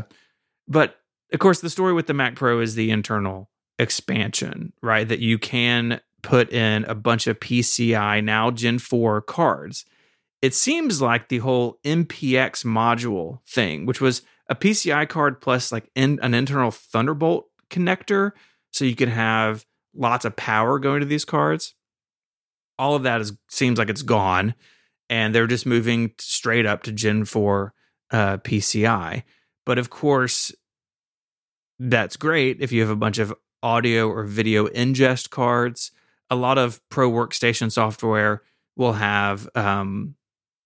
But of course, the story with the Mac Pro is the internal expansion, right? That you can put in a bunch of PCI, now Gen 4 cards. It seems like the whole MPX module thing, which was a PCI card plus like in, an internal Thunderbolt connector, so you can have lots of power going to these cards. All of that is seems like it's gone, and they're just moving straight up to Gen 4 uh, PCI. But of course, that's great if you have a bunch of audio or video ingest cards. A lot of pro workstation software will have, um,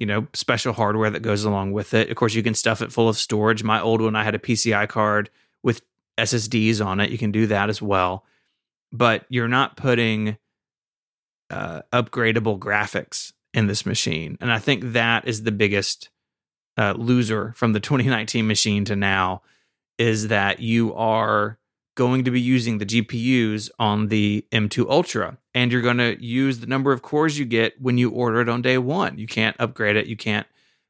you know, special hardware that goes along with it. Of course, you can stuff it full of storage. My old one, I had a PCI card with SSDs on it. You can do that as well, but you're not putting uh, upgradable graphics in this machine, and I think that is the biggest uh, loser from the 2019 machine to now is that you are going to be using the GPUs on the M2 Ultra and you're going to use the number of cores you get when you order it on day 1. You can't upgrade it. You can't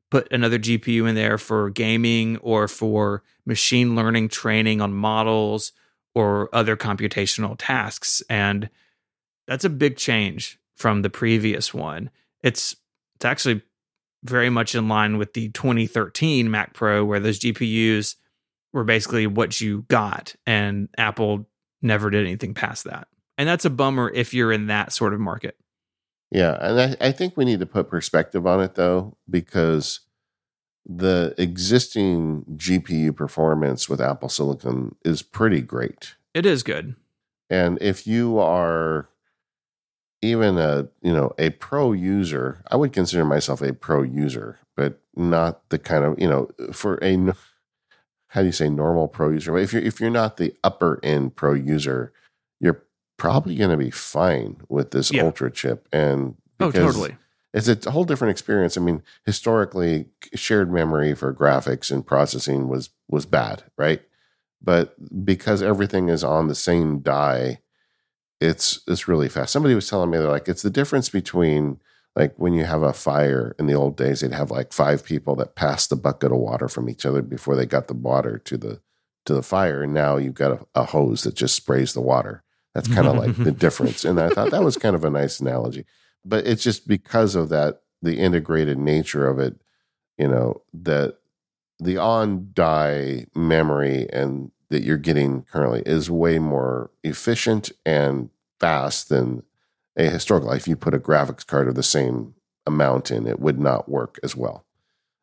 put another GPU in there for gaming or for machine learning training on models or other computational tasks and that's a big change from the previous one. It's it's actually very much in line with the 2013 Mac Pro, where those GPUs were basically what you got, and Apple never did anything past that. And that's a bummer if you're in that sort of market. Yeah, and I, I think we need to put perspective on it though, because the existing GPU performance with Apple Silicon is pretty great. It is good. And if you are even a you know a pro user, I would consider myself a pro user, but not the kind of you know for a how do you say normal pro user. But if you're if you're not the upper end pro user, you're probably going to be fine with this Yeah. ultra chip. And Oh, totally. it's a whole different experience. I mean, historically, shared memory for graphics and processing was was bad, right? But because everything is on the same die, it's it's really fast. Somebody was telling me they're like it's the difference between like when you have a fire in the old days, they'd have like five people that passed the bucket of water from each other before they got the water to the to the fire, and now you've got a, a hose that just sprays the water. That's kind of like the difference. And I thought that was kind of a nice analogy but it's just because of that the integrated nature of it you know that the on die memory and that you're getting currently is way more efficient and fast than a historical if you put a graphics card of the same amount in it would not work as well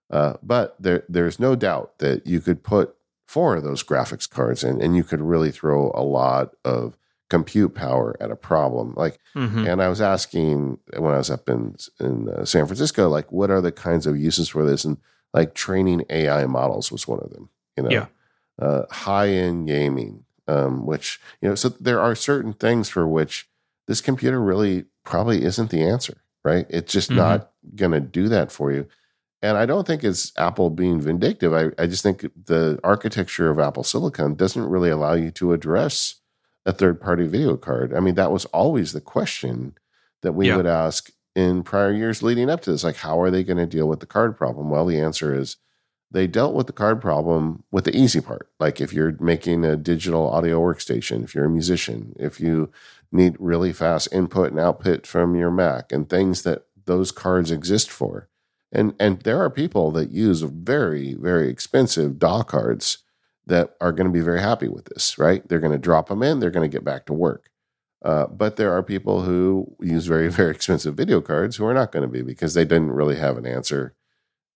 uh, but there there's no doubt that you could put four of those graphics cards in and you could really throw a lot of compute power at a problem like Mhm. and I was asking when I was up in in uh, San Francisco, like, what are the kinds of uses for this? And like training AI models was one of them. You know, Yeah. uh, high end gaming, um, which you know, so there are certain things for which this computer really probably isn't the answer, right? It's just Mhm. not going to do that for you. and I don't think it's Apple being vindictive. I, I just think the architecture of Apple Silicon doesn't really allow you to address a third party video card. I mean, that was always the question that we yeah. would ask in prior years leading up to this. Like, how are they going to deal with the card problem? Well, the answer is they dealt with the card problem with the easy part. Like, if you're making a digital audio workstation, if you're a musician, if you need really fast input and output from your Mac and things that those cards exist for and and there are people that use very very expensive DAW cards that are going to be very happy with this, right? They're going to drop them in, they're going to get back to work. Uh, but there are people who use very very expensive video cards who are not going to be because they didn't really have an answer,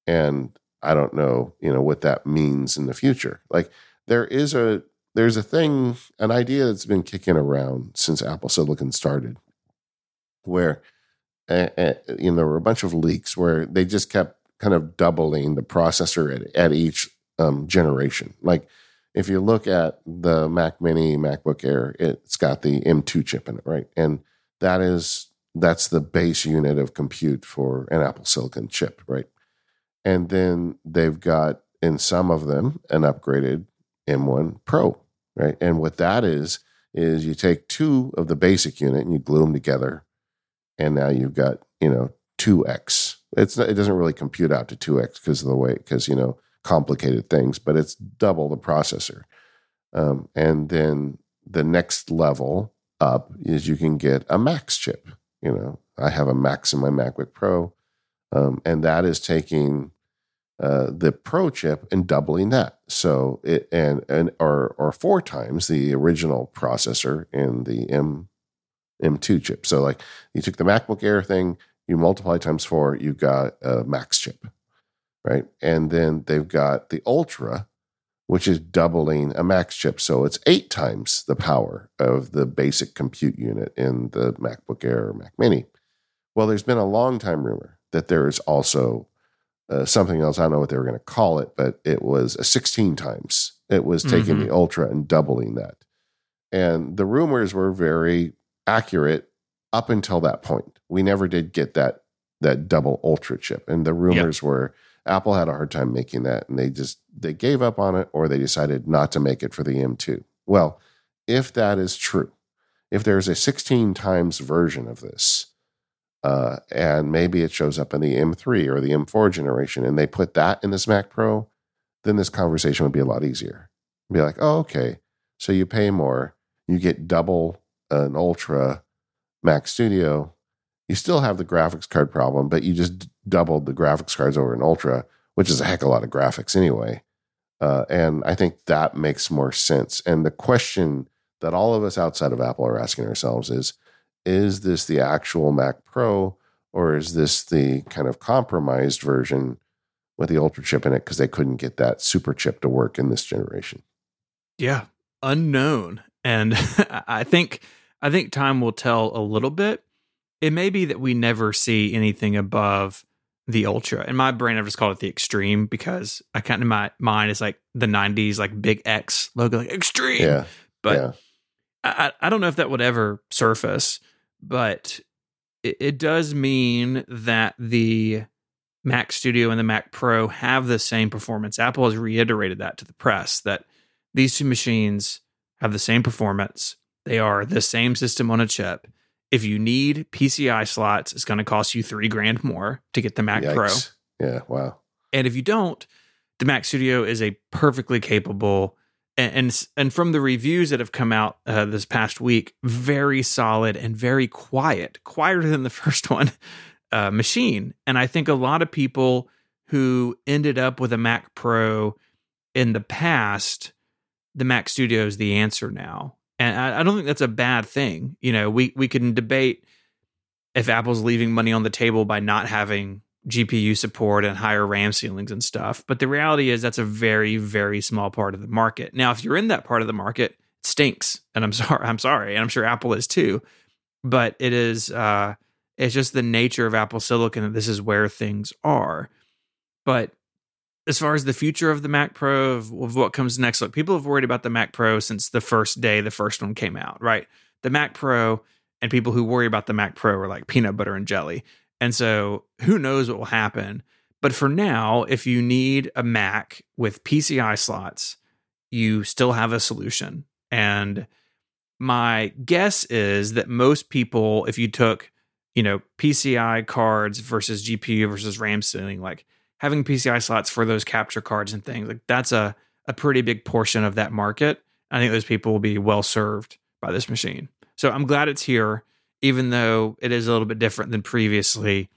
and I don't know, you know, what that means in the future. Like there is a there's a thing, an idea that's been kicking around since Apple Silicon started, where uh, you know, there were a bunch of leaks where they just kept kind of doubling the processor at, at each um, generation. Like if you look at the Mac Mini, MacBook Air, it's got the M2 chip in it, right? And that is that's the base unit of compute for an Apple Silicon chip, right? And then they've got in some of them an upgraded M1 Pro, right? And what that is is you take two of the basic unit and you glue them together and now you've got you know two x. It's not, it doesn't really compute out to two x because of the way because you know complicated things, but it's double the processor. Um, and then the next level up is you can get a Max chip. You know, I have a Max in my MacBook Pro, um, and that is taking uh, the Pro chip and doubling that. So it and and or or four times the original processor in the M M2 chip. So like you took the MacBook Air thing, you multiply times four, you got a Max chip, right? And then they've got the Ultra, which is doubling a Max chip. So it's eight times the power of the basic compute unit in the MacBook Air or Mac Mini. Well, there's been a long time rumor that there is also uh, something else. I don't know what they were going to call it, but it was a 16 times. It was taking mm-hmm. the Ultra and doubling that. And the rumors were very accurate up until that point. We never did get that that double ultra chip, and the rumors yep. were Apple had a hard time making that, and they just they gave up on it, or they decided not to make it for the M2. Well, if that is true, if there's a 16 times version of this, uh, and maybe it shows up in the M3 or the M4 generation, and they put that in this Mac Pro, then this conversation would be a lot easier. Be like, oh, okay, so you pay more, you get double an Ultra Mac Studio, you still have the graphics card problem, but you just doubled the graphics cards over an Ultra, which is a heck of a lot of graphics anyway. Uh, and I think that makes more sense. And the question that all of us outside of Apple are asking ourselves is is this the actual Mac Pro or is this the kind of compromised version with the Ultra chip in it because they couldn't get that super chip to work in this generation? Yeah, unknown. And I think I think time will tell a little bit. It may be that we never see anything above the ultra. In my brain, I've just called it the extreme because I kind of my mind is like the '90s, like big X logo, like extreme. Yeah, but yeah. I, I don't know if that would ever surface, but it, it does mean that the Mac Studio and the Mac Pro have the same performance. Apple has reiterated that to the press that these two machines have the same performance. They are the same system on a chip. If you need PCI slots, it's going to cost you three grand more to get the Mac Yikes. Pro. Yeah, wow. And if you don't, the Mac Studio is a perfectly capable and and, and from the reviews that have come out uh, this past week, very solid and very quiet, quieter than the first one uh, machine. And I think a lot of people who ended up with a Mac Pro in the past, the Mac Studio is the answer now and I, I don't think that's a bad thing. You know, we we can debate if Apple's leaving money on the table by not having GPU support and higher RAM ceilings and stuff. But the reality is that's a very, very small part of the market. Now, if you're in that part of the market, it stinks. And I'm sorry, I'm sorry. And I'm sure Apple is too. But it is uh it's just the nature of Apple Silicon that this is where things are. But as far as the future of the Mac Pro, of, of, what comes next, look, people have worried about the Mac Pro since the first day the first one came out, right? The Mac Pro and people who worry about the Mac Pro are like peanut butter and jelly. And so who knows what will happen. But for now, if you need a Mac with PCI slots, you still have a solution. And my guess is that most people, if you took, you know, PCI cards versus GPU versus RAM ceiling, like having PCI slots for those capture cards and things, like that's a, a pretty big portion of that market. I think those people will be well served by this machine. So I'm glad it's here, even though it is a little bit different than previously.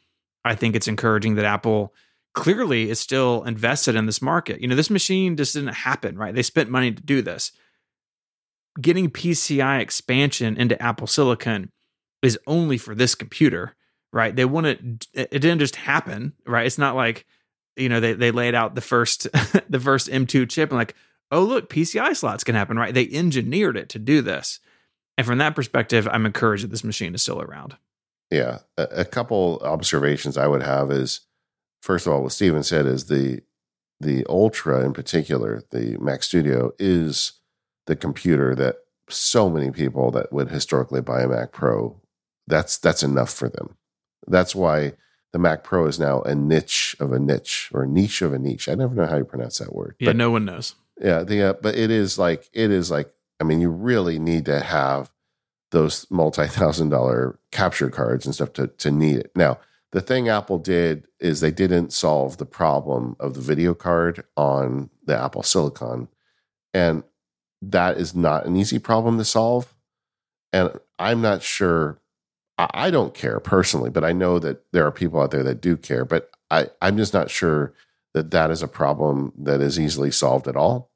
I think it's encouraging that Apple clearly is still invested in this market. You know, this machine just didn't happen, right? They spent money to do this. Getting PCI expansion into Apple Silicon is only for this computer, right? They want it it didn't just happen, right? It's not like, you know, they they laid out the first the first M2 chip and like, oh look, PCI slots can happen, right? They engineered it to do this. And from that perspective, I'm encouraged that this machine is still around. Yeah. A, a couple observations I would have is first of all, what Stephen said is the the Ultra in particular, the Mac Studio, is the computer that so many people that would historically buy a Mac Pro, that's that's enough for them. That's why the Mac Pro is now a niche of a niche or a niche of a niche. I never know how you pronounce that word. Yeah, but, no one knows. Yeah, the uh, but it is like it is like I mean, you really need to have those multi thousand dollar capture cards and stuff to, to need it. Now, the thing Apple did is they didn't solve the problem of the video card on the Apple Silicon. And that is not an easy problem to solve. And I'm not sure, I don't care personally, but I know that there are people out there that do care. But I, I'm just not sure that that is a problem that is easily solved at all.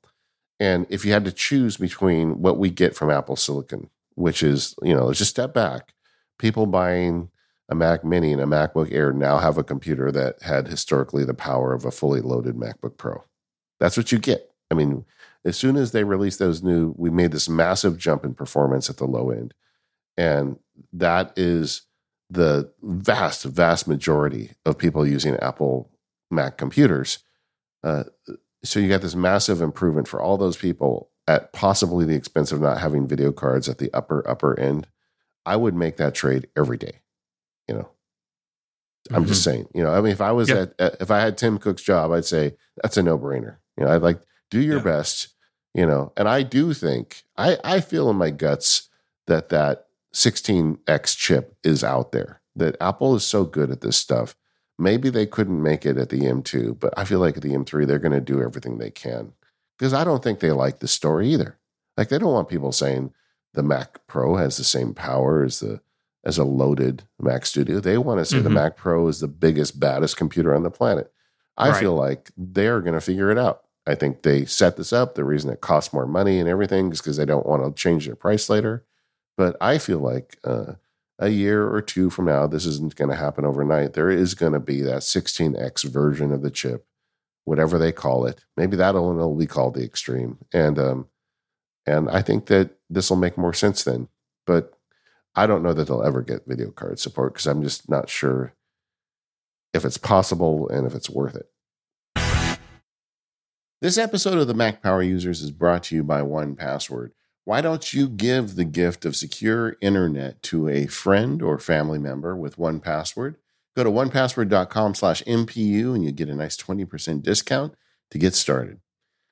And if you had to choose between what we get from Apple Silicon, which is, you know, let's just step back. People buying a Mac Mini and a MacBook Air now have a computer that had historically the power of a fully loaded MacBook Pro. That's what you get. I mean, as soon as they released those new, we made this massive jump in performance at the low end. And that is the vast, vast majority of people using Apple Mac computers. Uh, so you got this massive improvement for all those people at possibly the expense of not having video cards at the upper upper end. I would make that trade every day. You know, mm-hmm. I'm just mm-hmm. saying. You know, I mean, if I was yep. at, if I had Tim Cook's job, I'd say that's a no brainer. You know, I'd like do your yeah. best. You know, and I do think I I feel in my guts that that 16x chip is out there. That Apple is so good at this stuff Maybe they couldn't make it at the M2, but I feel like at the M3, they're going to do everything they can because I don't think they like the story either. Like they don't want people saying the Mac Pro has the same power as the as a loaded Mac Studio. They want to say mm-hmm. the Mac Pro is the biggest, baddest computer on the planet. I right. feel like they're going to figure it out. I think they set this up. The reason it costs more money and everything is because they don't want to change their price later. But I feel like uh, a year or two from now, this isn't going to happen overnight. There is going to be that 16x version of the chip, whatever they call it. Maybe that'll be called the extreme, and um, and I think that this will make more sense then. But I don't know that they'll ever get video card support because I'm just not sure if it's possible and if it's worth it. This episode of the Mac Power Users is brought to you by 1Password. Why don't you give the gift of secure internet to a friend or family member with 1Password? Go to onepassword.com slash MPU and you get a nice 20% discount to get started.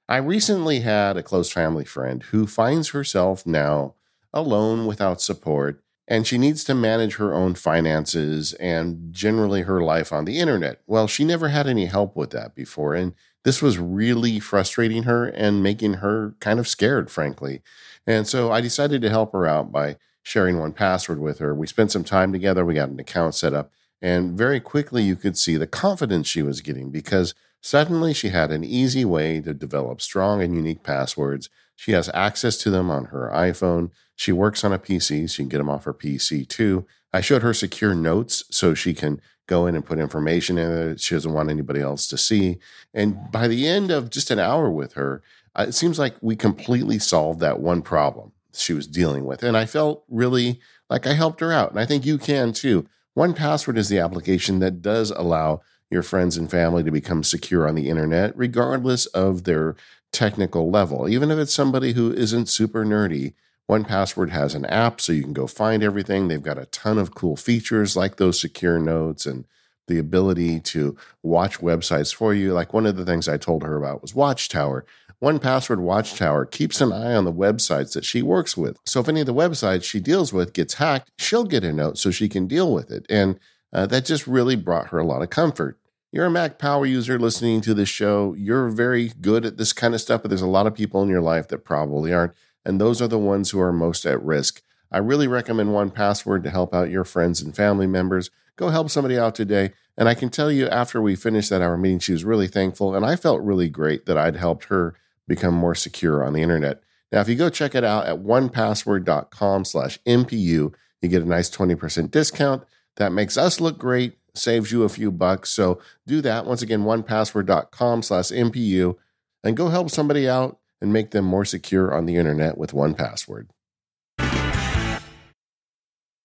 I recently had a close family friend who finds herself now alone without support, and she needs to manage her own finances and generally her life on the internet. Well, she never had any help with that before, and this was really frustrating her and making her kind of scared, frankly. And so I decided to help her out by sharing 1Password with her. We spent some time together, we got an account set up, and very quickly you could see the confidence she was getting because suddenly she had an easy way to develop strong and unique passwords. She has access to them on her iPhone. She works on a PC, you can get them off her PC too. I showed her secure notes so she can go in and put information in it she doesn't want anybody else to see. And by the end of just an hour with her, uh, it seems like we completely solved that one problem she was dealing with. And I felt really like I helped her out. And I think you can too. 1Password is the application that does allow your friends and family to become secure on the internet, regardless of their technical level. Even if it's somebody who isn't super nerdy, 1Password has an app so you can go find everything. They've got a ton of cool features like those secure notes and the ability to watch websites for you. Like one of the things I told her about was Watchtower. 1Password Watchtower keeps an eye on the websites that she works with. So if any of the websites she deals with gets hacked, she'll get a note so she can deal with it. And uh, that just really brought her a lot of comfort. You're a Mac Power user listening to this show. You're very good at this kind of stuff, but there's a lot of people in your life that probably aren't. And those are the ones who are most at risk. I really recommend 1Password to help out your friends and family members. Go help somebody out today. And I can tell you, after we finished that hour meeting, she was really thankful. And I felt really great that I'd helped her become more secure on the internet. Now, if you go check it out at onepassword.com slash MPU, you get a nice 20% discount. That makes us look great, saves you a few bucks. So do that. Once again, onepassword.com slash MPU and go help somebody out and make them more secure on the internet with 1Password.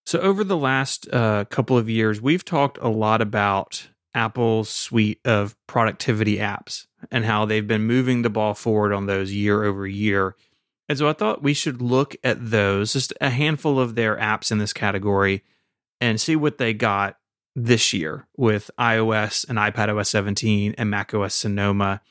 So, over the last uh, couple of years, we've talked a lot about Apple's suite of productivity apps and how they've been moving the ball forward on those year over year. And so I thought we should look at those, just a handful of their apps in this category, and see what they got this year with iOS and iPadOS 17 and macOS Sonoma.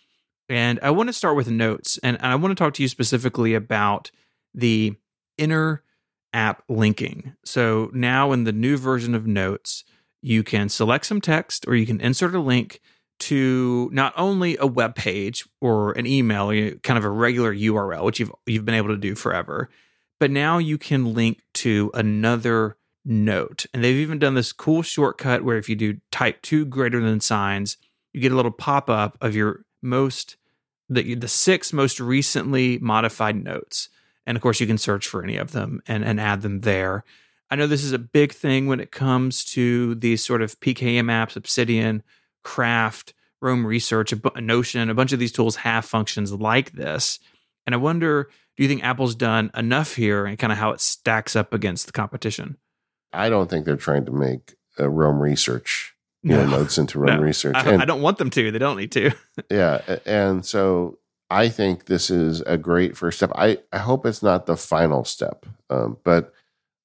And I want to start with notes, and I want to talk to you specifically about the inner app linking. So now in the new version of Notes, you can select some text or you can insert a link to not only a web page or an email, kind of a regular URL, which you've you've been able to do forever, but now you can link to another note. And they've even done this cool shortcut where if you do type two greater than signs, you get a little pop up of your most the the six most recently modified notes. And of course, you can search for any of them and, and add them there. I know this is a big thing when it comes to these sort of PKM apps, Obsidian, Craft, Roam Research, a Notion, a bunch of these tools have functions like this. And I wonder, do you think Apple's done enough here and kind of how it stacks up against the competition? I don't think they're trying to make uh, a Roam Research you no, know, notes into Roam no, Research. I, and, I don't want them to. They don't need to. yeah, and so I think this is a great first step. I, I hope it's not the final step, um, but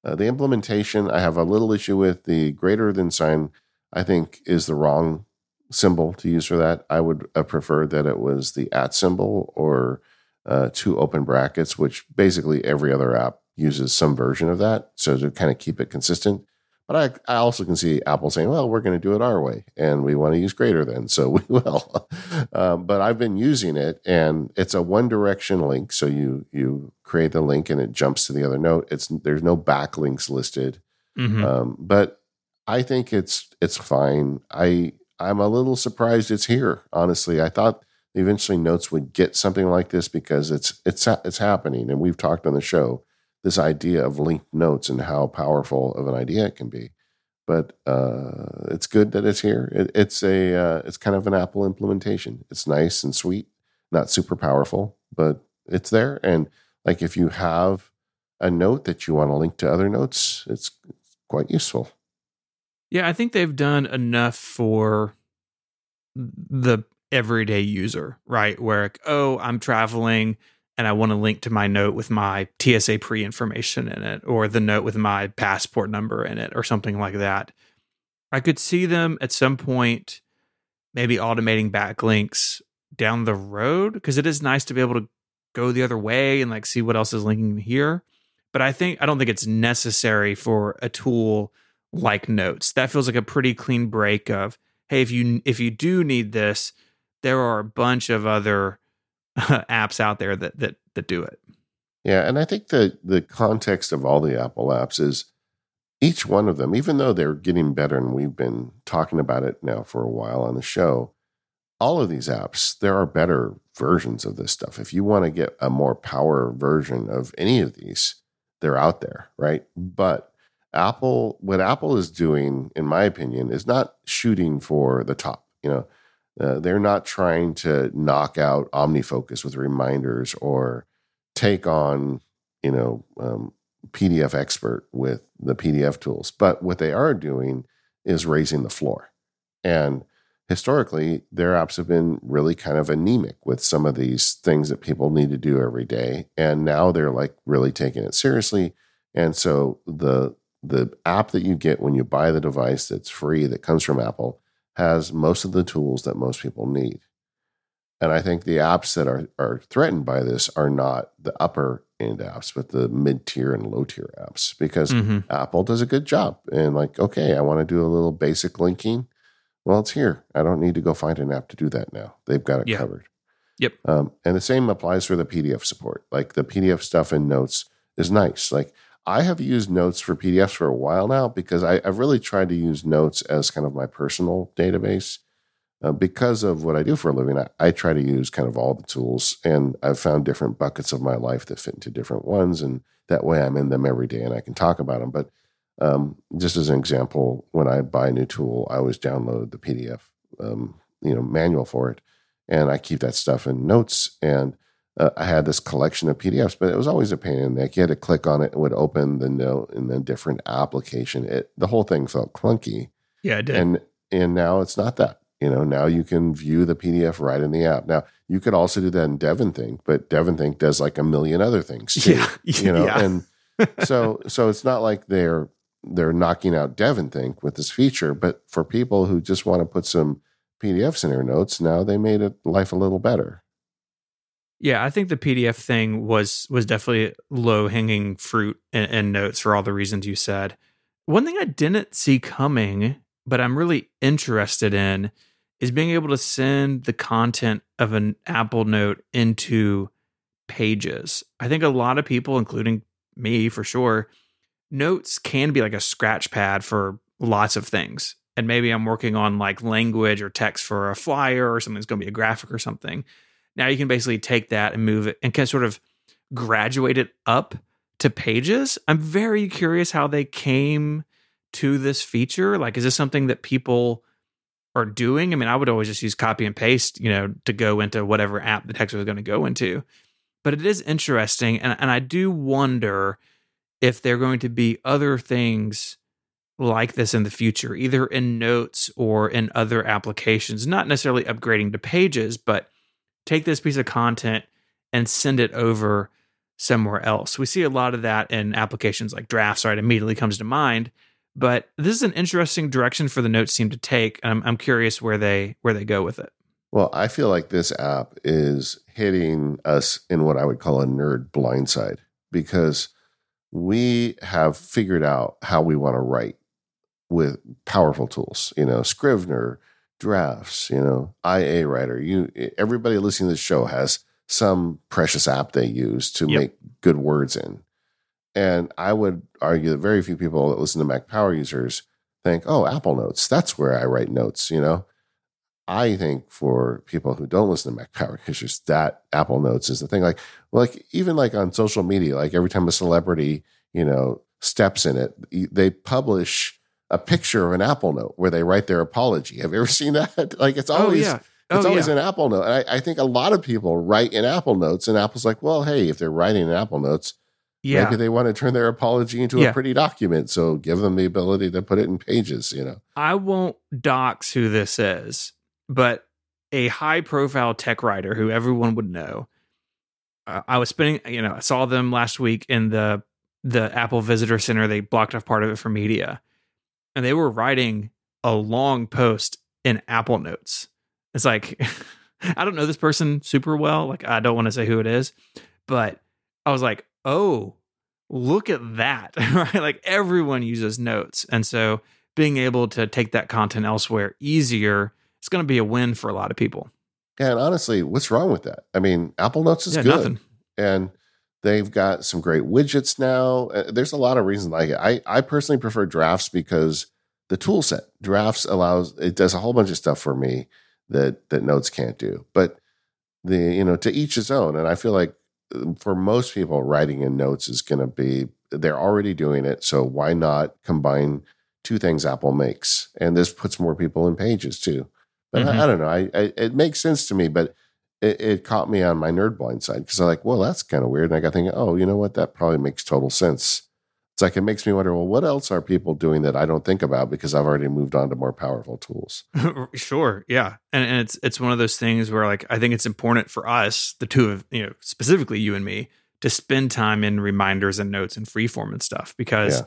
uh, the implementation, I have a little issue with. The greater than sign, I think, is the wrong symbol to use for that. I would uh, prefer that it was the at symbol or uh, two open brackets, which basically every other app uses some version of that. So to kind of keep it consistent. But I, I also can see Apple saying, well, we're going to do it our way and we want to use greater than. So we will. um, but I've been using it and it's a one direction link. So you, you create the link and it jumps to the other note. It's, there's no backlinks listed. Mm-hmm. Um, but I think it's, it's fine. I, I'm a little surprised it's here. Honestly, I thought eventually notes would get something like this because it's, it's, it's happening. And we've talked on the show this idea of linked notes and how powerful of an idea it can be. But uh, it's good that it's here. It, it's a uh, it's kind of an Apple implementation. It's nice and sweet, not super powerful, but it's there. And like if you have a note that you want to link to other notes, it's quite useful. Yeah, I think they've done enough for the everyday user, right? Where, oh, I'm traveling and I want to link to my note with my TSA pre information in it or the note with my passport number in it or something like that. I could see them at some point maybe automating backlinks down the road because it is nice to be able to go the other way and like see what else is linking here. But I think I don't think it's necessary for a tool like Notes. That feels like a pretty clean break of hey, if you if you do need this, there are a bunch of other apps out there that that that do it. Yeah, and I think that the context of all the Apple apps is each one of them, even though they're getting better, and we've been talking about it now for a while on the show. All of these apps, there are better versions of this stuff. If you want to get a more power version of any of these, they're out there, right? But Apple, what Apple is doing, in my opinion, is not shooting for the top. You know, uh, they're not trying to knock out OmniFocus with reminders or take on, you know, um, PDF expert with the PDF tools. But what they are doing is raising the floor. And historically, their apps have been really kind of anemic with some of these things that people need to do every day. And now they're like really taking it seriously. And so the the app that you get when you buy the device that's free that comes from Apple has most of the tools that most people need. And I think the apps that are, are threatened by this are not the upper end apps, but the mid tier and low tier apps because mm-hmm. Apple does a good job. And like, okay, I want to do a little basic linking. Well, it's here. I don't need to go find an app to do that now. They've got it yeah. covered. Yep. Um, and the same applies for the PDF support. Like the PDF stuff in Notes is nice. Like I have used Notes for PDFs for a while now because I, have really tried to use Notes as kind of my personal database. Uh, because of what I do for a living, I, I, try to use kind of all the tools, and I've found different buckets of my life that fit into different ones, and that way I'm in them every day and I can talk about them. But um, just as an example, when I buy a new tool, I always download the PDF, um, you know, manual for it, and I keep that stuff in Notes. And uh, I had this collection of PDFs, but it was always a pain in the neck. You had to click on it; it would open the note in a different application. It the whole thing felt clunky. Yeah, it did. And and now it's not that you know, now you can view the PDF right in the app. Now you could also do that in DEVONthink, but DEVONthink does like a million other things too. Yeah. You know, yeah. and so so it's not like they're they're knocking out DEVONthink with this feature, but for people who just want to put some PDFs in their notes, now they made it life a little better. Yeah, I think the PDF thing was was definitely low hanging fruit and notes for all the reasons you said. One thing I didn't see coming, but I'm really interested in is being able to send the content of an Apple Note into pages. I think a lot of people, including me for sure, notes can be like a scratch pad for lots of things. And maybe I'm working on like language or text for a flyer or something that's going to be a graphic or something. Now you can basically take that and move it and of sort of graduate it up to pages. I'm very curious how they came to this feature. Like, is this something that people are doing. I mean, I would always just use copy and paste, you know, to go into whatever app the text was going to go into. But it is interesting. And, and I do wonder if there are going to be other things like this in the future, either in notes or in other applications, not necessarily upgrading to pages, but take this piece of content and send it over somewhere else. We see a lot of that in applications like drafts, right? Immediately comes to mind but this is an interesting direction for the Notes team to take. I'm, I'm curious where they where they go with it. Well, I feel like this app is hitting us in what I would call a nerd blindside because we have figured out how we want to write with powerful tools. You know, Scrivener, drafts. You know, IA Writer. You everybody listening to this show has some precious app they use to yep. make good words in. And I would argue that very few people that listen to Mac Power users think, oh, Apple Notes, that's where I write notes, you know? I think for people who don't listen to Mac Power users, that Apple Notes is the thing. Like, like even like on social media, like every time a celebrity, you know, steps in it, they publish a picture of an Apple Note where they write their apology. Have you ever seen that? Like, it's oh, always. Oh, yeah. Oh, it's always yeah. an Apple Note. And I, I think a lot of people write in Apple Notes, and Apple's like, well, hey, if they're writing in Apple Notes, yeah. Maybe they want to turn their apology into yeah. a pretty document. So give them the ability to put it in pages, you know. I won't dox who this is, but a high profile tech writer who everyone would know. Uh, I was spending, you know, I saw them last week in the the Apple Visitor Center. They blocked off part of it for media, and they were writing a long post in Apple Notes. It's like I don't know this person super well. Like I don't want to say who it is, but I was like, oh, look at that, right? Like everyone uses notes. And so being able to take that content elsewhere easier, it's going to be a win for a lot of people. Yeah, and honestly, what's wrong with that? I mean, Apple Notes is yeah, good. Nothing. And they've got some great widgets now. Uh, there's a lot of reasons like it. I, I personally prefer drafts because the tool set drafts allows it does a whole bunch of stuff for me that that notes can't do. But the you know to each his own. And I feel like for most people, writing in notes is going to be, they're already doing it. So why not combine two things Apple makes? And this puts more people in pages too. But mm-hmm. I, I, don't know. I, I, it makes sense to me, but it, it caught me on my nerd blind side because I'm like, well, that's kind of weird. And I got thinking, oh, you know what? That probably makes total sense it's like it makes me wonder well what else are people doing that i don't think about because i've already moved on to more powerful tools sure yeah and, and it's it's one of those things where like i think it's important for us the two of you know specifically you and me to spend time in reminders and notes and freeform and stuff because yeah.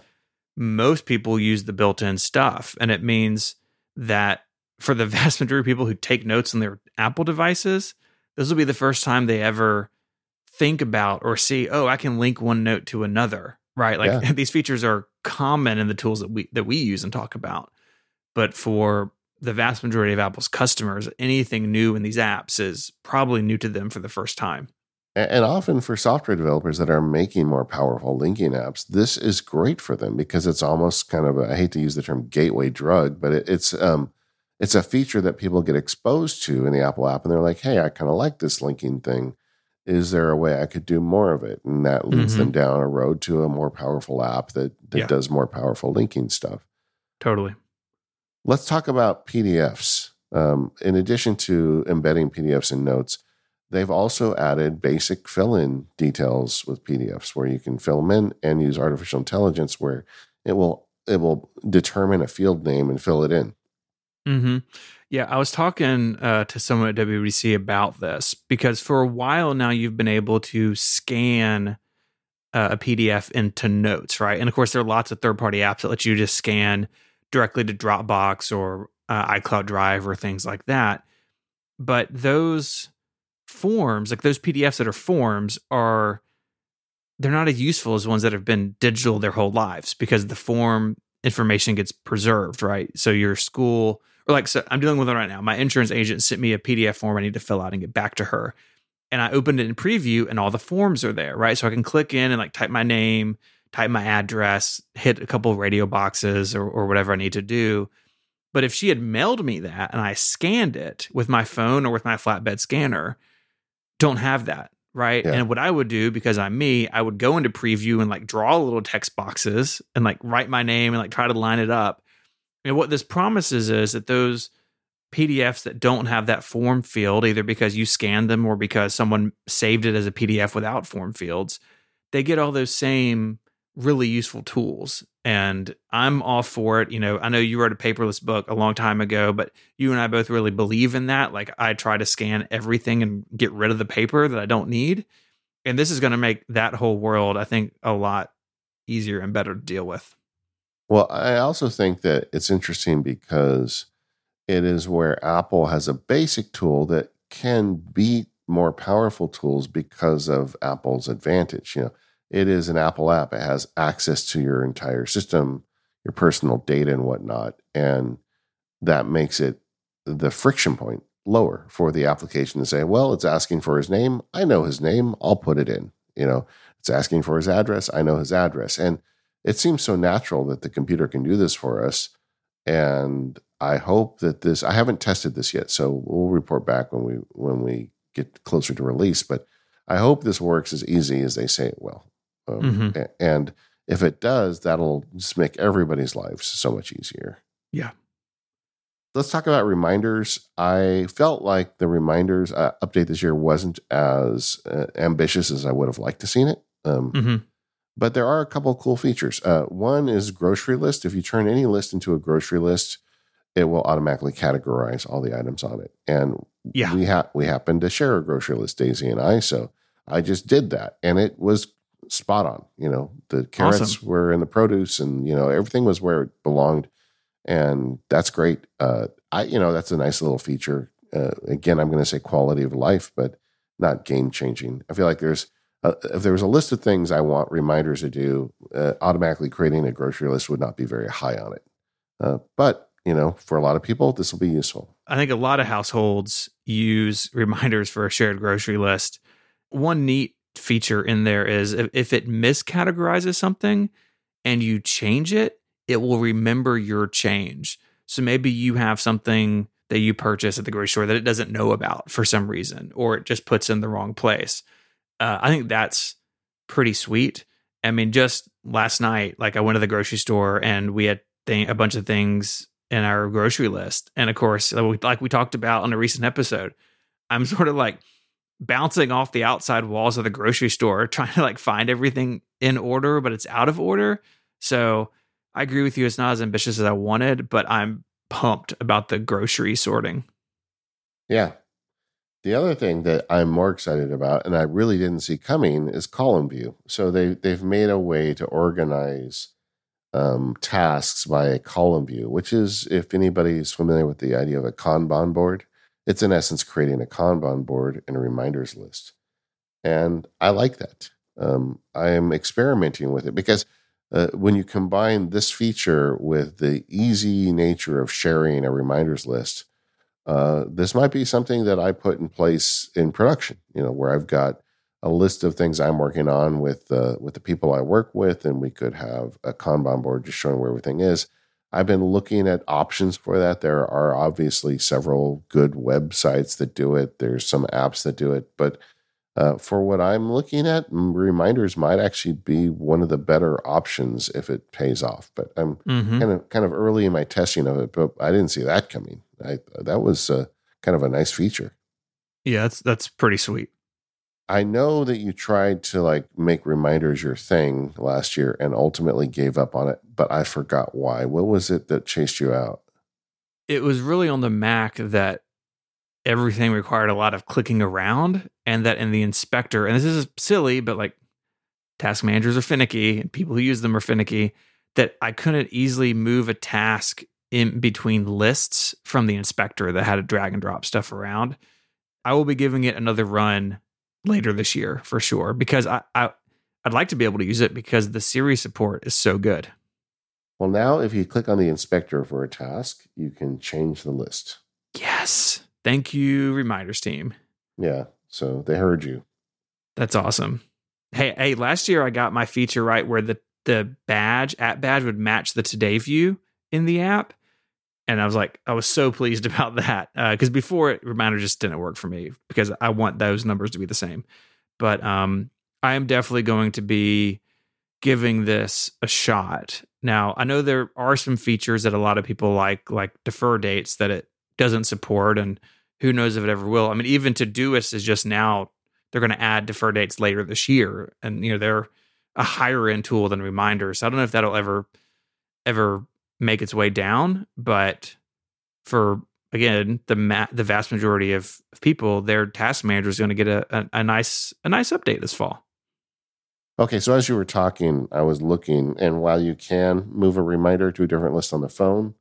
most people use the built-in stuff and it means that for the vast majority of people who take notes on their Apple devices, this will be the first time they ever think about or see, oh, I can link one note to another, right? Like yeah. these features are common in the tools that we that we use and talk about. But for the vast majority of Apple's customers, anything new in these apps is probably new to them for the first time. And often for software developers that are making more powerful linking apps, this is great for them because it's almost kind of a, I hate to use the term gateway drug, but it, it's um, it's a feature that people get exposed to in the Apple app, and they're like, "Hey, I kind of like this linking thing. Is there a way I could do more of it?" And that leads mm-hmm. them down a road to a more powerful app that that yeah. does more powerful linking stuff. Totally. Let's talk about PDFs. Um, in addition to embedding PDFs in notes, they've also added basic fill in details with PDFs where you can fill them in and use artificial intelligence where it will it will determine a field name and fill it in. Mm-hmm. Yeah, I was talking uh, to someone at WWDC about this because for a while now you've been able to scan uh, a PDF into notes, right? And of course, there are lots of third party apps that let you just scan directly to Dropbox or uh, iCloud Drive or things like that. But those forms, like those PDFs that are forms, are they're not as useful as ones that have been digital their whole lives because the form information gets preserved, right? So your school like so I'm dealing with it right now. My insurance agent sent me a PDF form I need to fill out and get back to her. And I opened it in preview and all the forms are there, right? So I can click in and like type my name, type my address, hit a couple radio boxes or, or whatever I need to do. But if she had mailed me that and I scanned it with my phone or with my flatbed scanner, don't have that. Right. Yeah. And what I would do, because I'm me, I would go into preview and like draw little text boxes and like write my name and like try to line it up. And what this promises is that those PDFs that don't have that form field, either because you scanned them or because someone saved it as a PDF without form fields, they get all those same really useful tools and I'm all for it. You know, I know you wrote a paperless book a long time ago, but you and I both really believe in that. Like I try to scan everything and get rid of the paper that I don't need. And this is going to make that whole world, I think, a lot easier and better to deal with. Well, I also think that it's interesting because it is where Apple has a basic tool that can beat more powerful tools because of Apple's advantage. You know, it is an Apple app. It has access to your entire system, your personal data and whatnot. And that makes it the friction point lower for the application to say, well, it's asking for his name. I know his name. I'll put it in. You know, it's asking for his address. I know his address. And it seems so natural that the computer can do this for us. And I hope that this I haven't tested this yet, so we'll report back when we when we get closer to release. But I hope this works as easy as they say it will. Um, mm-hmm. And if it does, that'll just make everybody's lives so much easier. Yeah. Let's talk about reminders. I felt like the reminders uh, update this year wasn't as uh, ambitious as I would have liked to seen it. Um, mm-hmm. But there are a couple cool features. Uh, one is grocery list. If you turn any list into a grocery list, it will automatically categorize all the items on it. And yeah. we ha- we happen to share a grocery list, Daisy and I. So I just did that, and it was spot on. You know, the carrots awesome. were in the produce, and you know everything was where it belonged, and that's great. Uh, I, you know, that's a nice little feature. Uh, again, I'm going to say quality of life, but not game changing. I feel like there's uh, if there was a list of things I want reminders to do, uh, automatically creating a grocery list would not be very high on it. Uh, but you know, for a lot of people, this will be useful. I think a lot of households use reminders for a shared grocery list. One neat feature in there is if, if it miscategorizes something and you change it, it will remember your change. So maybe you have something that you purchase at the grocery store that it doesn't know about for some reason, or it just puts in the wrong place. Uh, I think that's pretty sweet. I mean, just last night, like I went to the grocery store and we had th- a bunch of things in our grocery list, and of course, like we talked about on a recent episode, I'm sort of like bouncing off the outside walls of the grocery store trying to like find everything in order but it's out of order. So i agree with you it's not as ambitious as i wanted but i'm pumped about the grocery sorting. Yeah the other thing that i'm more excited about and i really didn't see coming is column view so they they've made a way to organize um, tasks by a column view, which is, if anybody's familiar with the idea of a Kanban board, it's in essence creating a Kanban board and a reminders list. And I like that. Um, I am experimenting with it because uh, when you combine this feature with the easy nature of sharing a reminders list, uh, this might be something that I put in place in production. You know, where I've got a list of things I'm working on with uh, with the people I work with, and we could have a Kanban board just showing where everything is. I've been looking at options for that. There are obviously several good websites that do it. There's some apps that do it, but uh, for what I'm looking at, reminders might actually be one of the better options if it pays off. But I'm mm-hmm. kind of kind of early in my testing of it, but I didn't see that coming. I, that was uh, kind of a nice feature. Yeah, that's that's pretty sweet. I know that you tried to like make reminders your thing last year and ultimately gave up on it, but I forgot why. What was it that chased you out? It was really on the Mac that everything required a lot of clicking around and that in the inspector and this is silly but like task managers are finicky and people who use them are finicky that i couldn't easily move a task in between lists from the inspector that had to drag and drop stuff around. I will be giving it another run later this year for sure because i, I i'd like to be able to use it because the siri support is so good. Well now if you click on the inspector for a task you can change the list. Yes Thank you, reminders team. Yeah. So they heard you. That's awesome. Hey, hey, last year I got my feature right where the the badge app badge would match the today view in the app. And I was like, I was so pleased about that. Because uh, before it reminder just didn't work for me because I want those numbers to be the same. But um I am definitely going to be giving this a shot. Now, I know there are some features that a lot of people like, like defer dates that it doesn't support, and who knows if it ever will. I mean, even Todoist is just now they're going to add defer dates later this year, and you know they're a higher end tool than reminders. I don't know if that'll ever ever make its way down, but for again the ma- the vast majority of, of people, their task manager is going to get a, a, a nice a nice update this fall. Okay, so as you were talking, I was looking, and while you can move a reminder to a different list on the phone,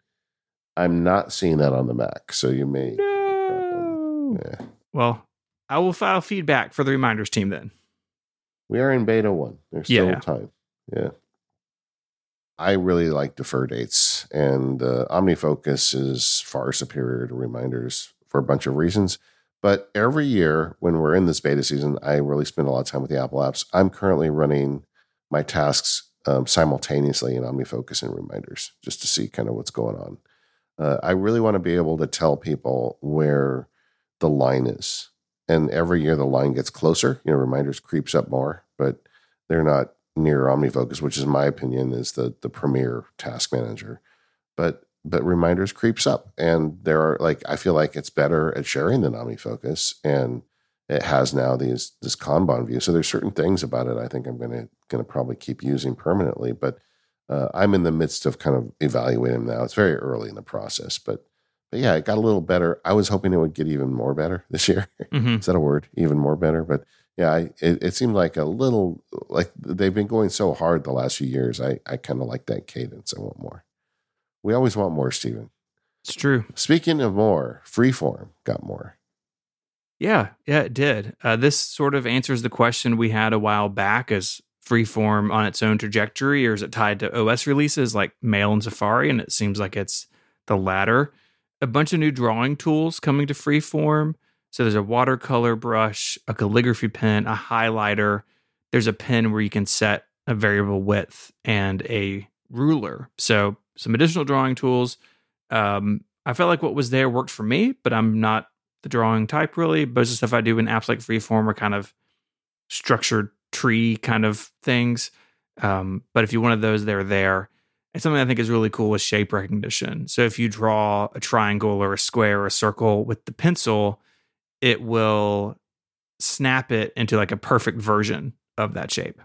I'm not seeing that on the Mac, so you may. No. Yeah. Well, I will file feedback for the reminders team then. We are in beta one. There's still yeah. time. Yeah. I really like defer dates, and uh, OmniFocus is far superior to reminders for a bunch of reasons. But every year when we're in this beta season, I really spend a lot of time with the Apple apps. I'm currently running my tasks um, simultaneously in OmniFocus and reminders just to see kind of what's going on. Uh, I really want to be able to tell people where the line is. And every year the line gets closer. You know, reminders creeps up more, but they're not near OmniFocus, which is my opinion is the the premier task manager. But but reminders creeps up, and there are like I feel like it's better at sharing than OmniFocus, and it has now these this Kanban view. So there's certain things about it I think I'm gonna gonna probably keep using permanently, but uh, I'm in the midst of kind of evaluating them now. It's very early in the process, but but yeah, it got a little better. I was hoping it would get even more better this year. Mm-hmm. Is that a word? Even more better? But yeah, I, it, it seemed like a little like they've been going so hard the last few years. I I kind of like that cadence. I want more. We always want more, Stephen. It's true. Speaking of more, Freeform got more. Yeah, yeah, it did. Uh, this sort of answers the question we had a while back: as freeform on its own trajectory, or is it tied to OS releases like Mail and Safari? And it seems like it's the latter. A bunch of new drawing tools coming to freeform. So there's a watercolor brush, a calligraphy pen, a highlighter. There's a pen where you can set a variable width and a ruler. So some additional drawing tools. Um, I felt like what was there worked for me, but I'm not the drawing type really. Most of the stuff I do in apps like Freeform are kind of structured tree kind of things. Um, but if you wanted those, they're there. And something I think is really cool is shape recognition. So if you draw a triangle or a square or a circle with the pencil, it will snap it into like a perfect version of that shape.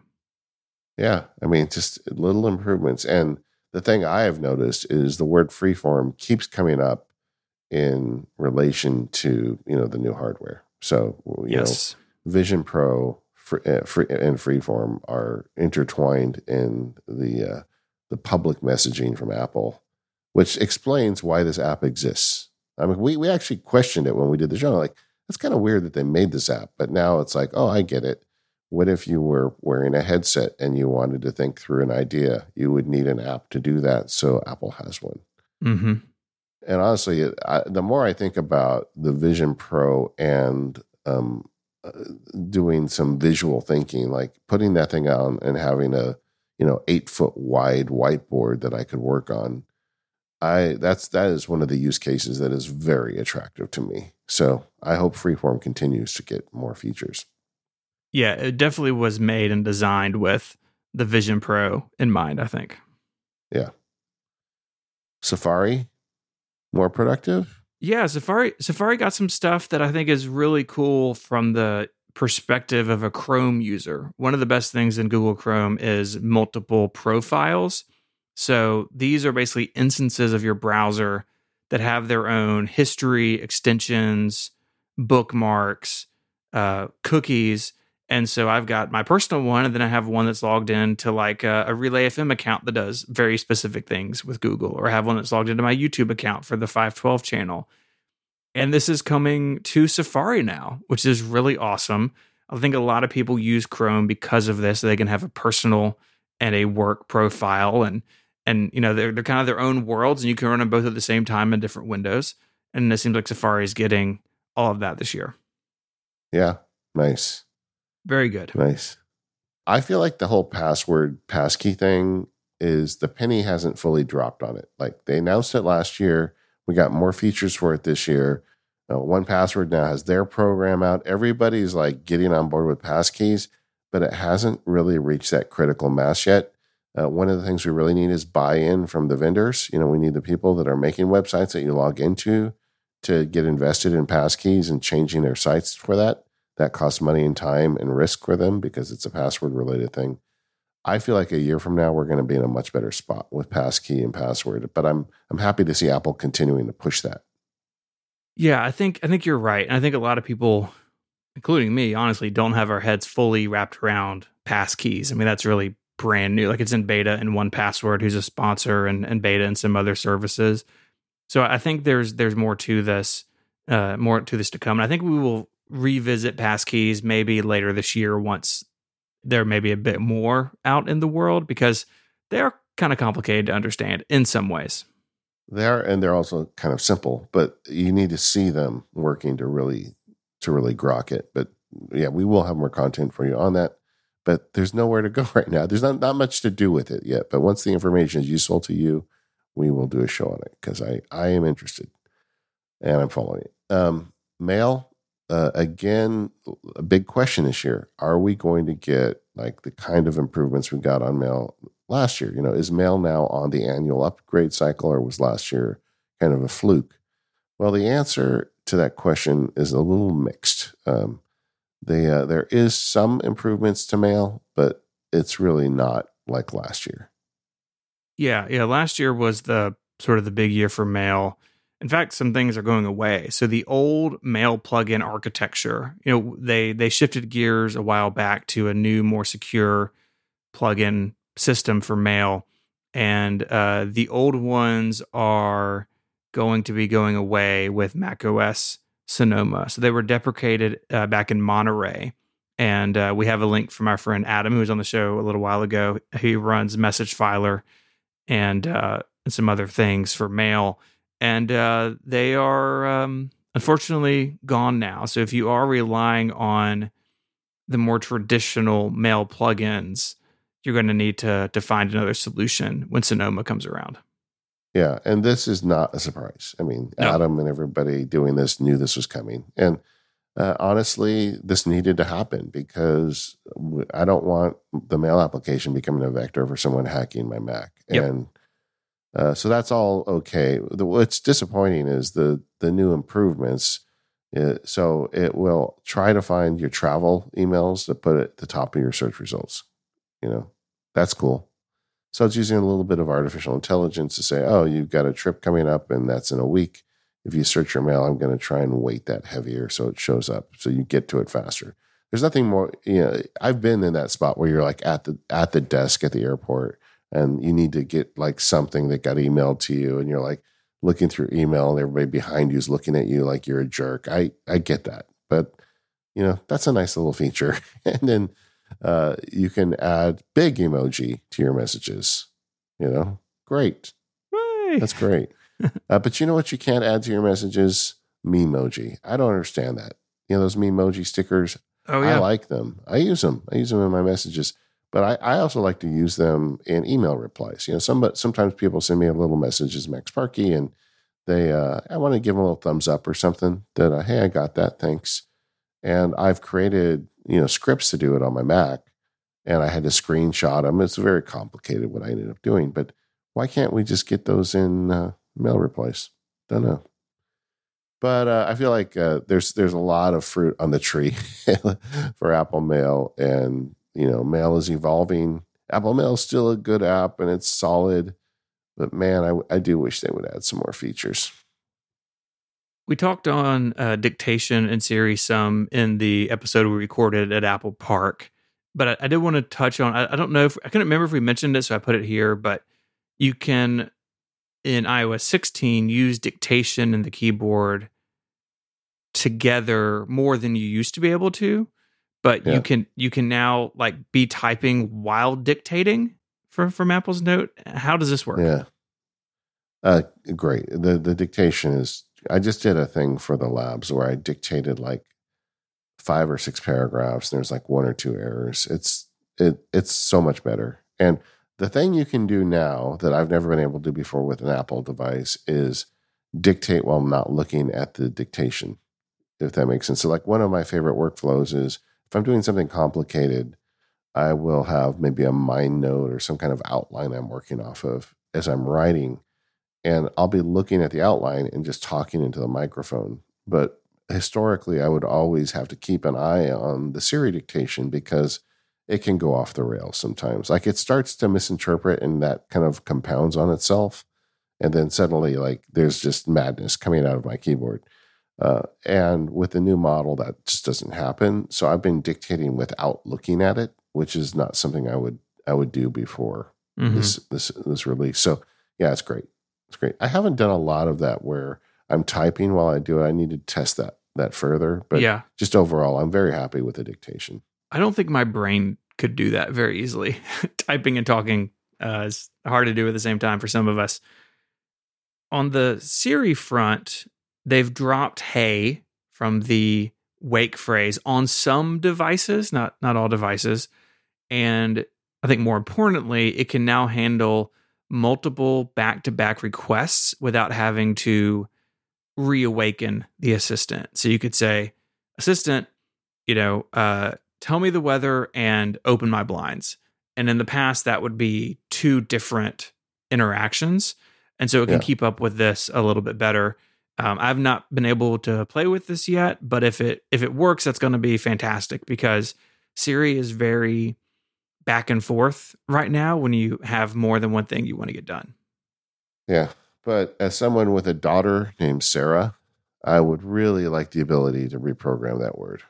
Yeah. I mean, just little improvements. And the thing I have noticed is the word freeform keeps coming up in relation to, you know, the new hardware. So, you yes. know, Vision Pro free, uh, free and freeform are intertwined in the uh, the public messaging from Apple, which explains why this app exists. I mean, we, we actually questioned it when we did the show. Like, it's kind of weird that they made this app, but now it's like, oh, I get it. What if you were wearing a headset and you wanted to think through an idea? You would need an app to do that. So Apple has one. Mm-hmm. And honestly, I, the more I think about the Vision Pro and um, doing some visual thinking, like putting that thing on and having a you know eight foot wide whiteboard that I could work on, I that's that is one of the use cases that is very attractive to me. So I hope Freeform continues to get more features. Yeah, it definitely was made and designed with the Vision Pro in mind, I think. Yeah. Safari, more productive? Yeah, Safari Safari got some stuff that I think is really cool from the perspective of a Chrome user. One of the best things in Google Chrome is multiple profiles. So these are basically instances of your browser that have their own history, extensions, bookmarks, uh, cookies. And so I've got my personal one, and then I have one that's logged in to like a, a, Relay FM account that does very specific things with Google, or I have one that's logged into my YouTube account for the 512 channel. And this is coming to Safari now, which is really awesome. I think a lot of people use Chrome because of this. They can have a personal and a work profile, and and you know they're they're kind of their own worlds, and you can run them both at the same time in different windows. And it seems like Safari is getting all of that this year. Yeah, nice. Very good. Nice. I feel like the whole password passkey thing is the penny hasn't fully dropped on it. Like they announced it last year. We got more features for it this year. Uh, 1Password now has their program out. Everybody's like getting on board with passkeys, but it hasn't really reached that critical mass yet. Uh, one of the things we really need is buy in from the vendors. You know, we need the people that are making websites that you log into to get invested in passkeys and changing their sites for that. That costs money and time and risk for them because it's a password related thing. I feel like a year from now we're going to be in a much better spot with passkey and password. But I'm I'm happy to see Apple continuing to push that. Yeah, I think I think you're right. And I think a lot of people, including me, honestly, don't have our heads fully wrapped around passkeys. I mean, that's really brand new. Like it's in beta and 1Password, who's a sponsor, and, and beta and some other services. So I think there's there's more to this, uh, more to this to come. And I think we will revisit passkeys maybe later this year once there may be a bit more out in the world because they are kind of complicated to understand in some ways. They are, and they're also kind of simple, but you need to see them working to really to really grok it. But yeah, we will have more content for you on that. But there's nowhere to go right now. There's not, not much to do with it yet. But once the information is useful to you, we will do a show on it because I, I am interested and I'm following it. Um, mail, uh, again, a big question this year. Are we going to get like the kind of improvements we got on mail last year? You know, is mail now on the annual upgrade cycle or was last year kind of a fluke? Well, the answer to that question is a little mixed. Um, they, uh, there is some improvements to mail, but it's really not like last year. Yeah, yeah. Last year was the sort of the big year for mail. In fact, some things are going away. So the old mail plugin architecture, you know, they they shifted gears a while back to a new, more secure plugin system for mail, and uh, the old ones are going to be going away with macOS Sonoma. So they were deprecated uh, back in Monterey. And uh, we have a link from our friend Adam, who was on the show a little while ago. He runs MsgFiler and, uh, and some other things for mail. And uh, they are um, unfortunately gone now. So if you are relying on the more traditional mail plugins, you're going to need to to find another solution when Sonoma comes around. Yeah, and this is not a surprise. I mean, no. Adam and everybody doing this knew this was coming, and uh, honestly, this needed to happen because I don't want the mail application becoming a vector for someone hacking my Mac, yep. and uh, so that's all okay. The, what's disappointing is the the new improvements. Uh, so it will try to find your travel emails to put it at the top of your search results. You know, that's cool. So it's using a little bit of artificial intelligence to say, oh, you've got a trip coming up and that's in a week. If you search your mail, I'm going to try and weight that heavier so it shows up so you get to it faster. There's nothing more, you know, I've been in that spot where you're like at the at the desk at the airport and you need to get like something that got emailed to you, and you're like looking through email, and everybody behind you is looking at you like you're a jerk. I I get that, but you know that's a nice little feature. and then uh, you can add big emoji to your messages. You know, great. Hey. That's great. uh, but you know what? You can't add to your messages memoji. I don't understand that. You know those memoji stickers. Oh yeah. I like them. I use them. I use them in my messages. But I, I also like to use them in email replies. You know, some sometimes people send me a little message as Max Parkey, and they uh, I want to give them a little thumbs up or something. That uh, hey, I got that. Thanks. And I've created you know scripts to do it on my Mac, and I had to screenshot them. It's very complicated what I ended up doing. But why can't we just get those in uh, mail replies? Don't know. But uh, I feel like uh, there's there's a lot of fruit on the tree for Apple Mail, and you know, Mail is evolving. Apple Mail is still a good app, and it's solid. But man, I, I do wish they would add some more features. We talked on uh, dictation and Siri some in the episode we recorded at Apple Park, but I, I did want to touch on. I, I don't know if I couldn't remember if we mentioned it, so I put it here. But you can in iOS 16 use dictation and the keyboard together more than you used to be able to. But Yeah. you can you can now like be typing while dictating from from Apple's Note. How does this work? Yeah. Uh, great. The the dictation is. I just did a thing for the labs where I dictated like five or six paragraphs. And there's like one or two errors. It's it it's so much better. And the thing you can do now that I've never been able to do before with an Apple device is dictate while not looking at the dictation. If that makes sense. So like one of my favorite workflows is if I'm doing something complicated, I will have maybe a MindNode or some kind of outline I'm working off of as I'm writing. And I'll be looking at the outline and just talking into the microphone. But historically, I would always have to keep an eye on the Siri dictation because it can go off the rails sometimes. Like it starts to misinterpret and that kind of compounds on itself. And then suddenly, like, there's just madness coming out of my keyboard. Uh, and with the new model, that just doesn't happen. So I've been dictating without looking at it, which is not something I would I would do before Mhm. this this this release. So yeah, it's great. It's great. I haven't done a lot of that where I'm typing while I do it. I need to test that that further. But yeah. just overall, I'm very happy with the dictation. I don't think my brain could do that very easily. Typing and talking uh, is hard to do at the same time for some of us. On the Siri front, they've dropped "Hey" from the wake phrase on some devices, not not all devices, and I think more importantly, it can now handle multiple back-to-back requests without having to reawaken the assistant. So you could say, "Assistant, you know, uh, tell me the weather and open my blinds. And in the past, that would be two different interactions. And so it can Yeah. keep up with this a little bit better. Um, I've not been able to play with this yet, but if it if it works, that's going to be fantastic because Siri is very back and forth right now when you have more than one thing you want to get done. Yeah. But as someone with a daughter named Sarah, I would really like the ability to reprogram that word.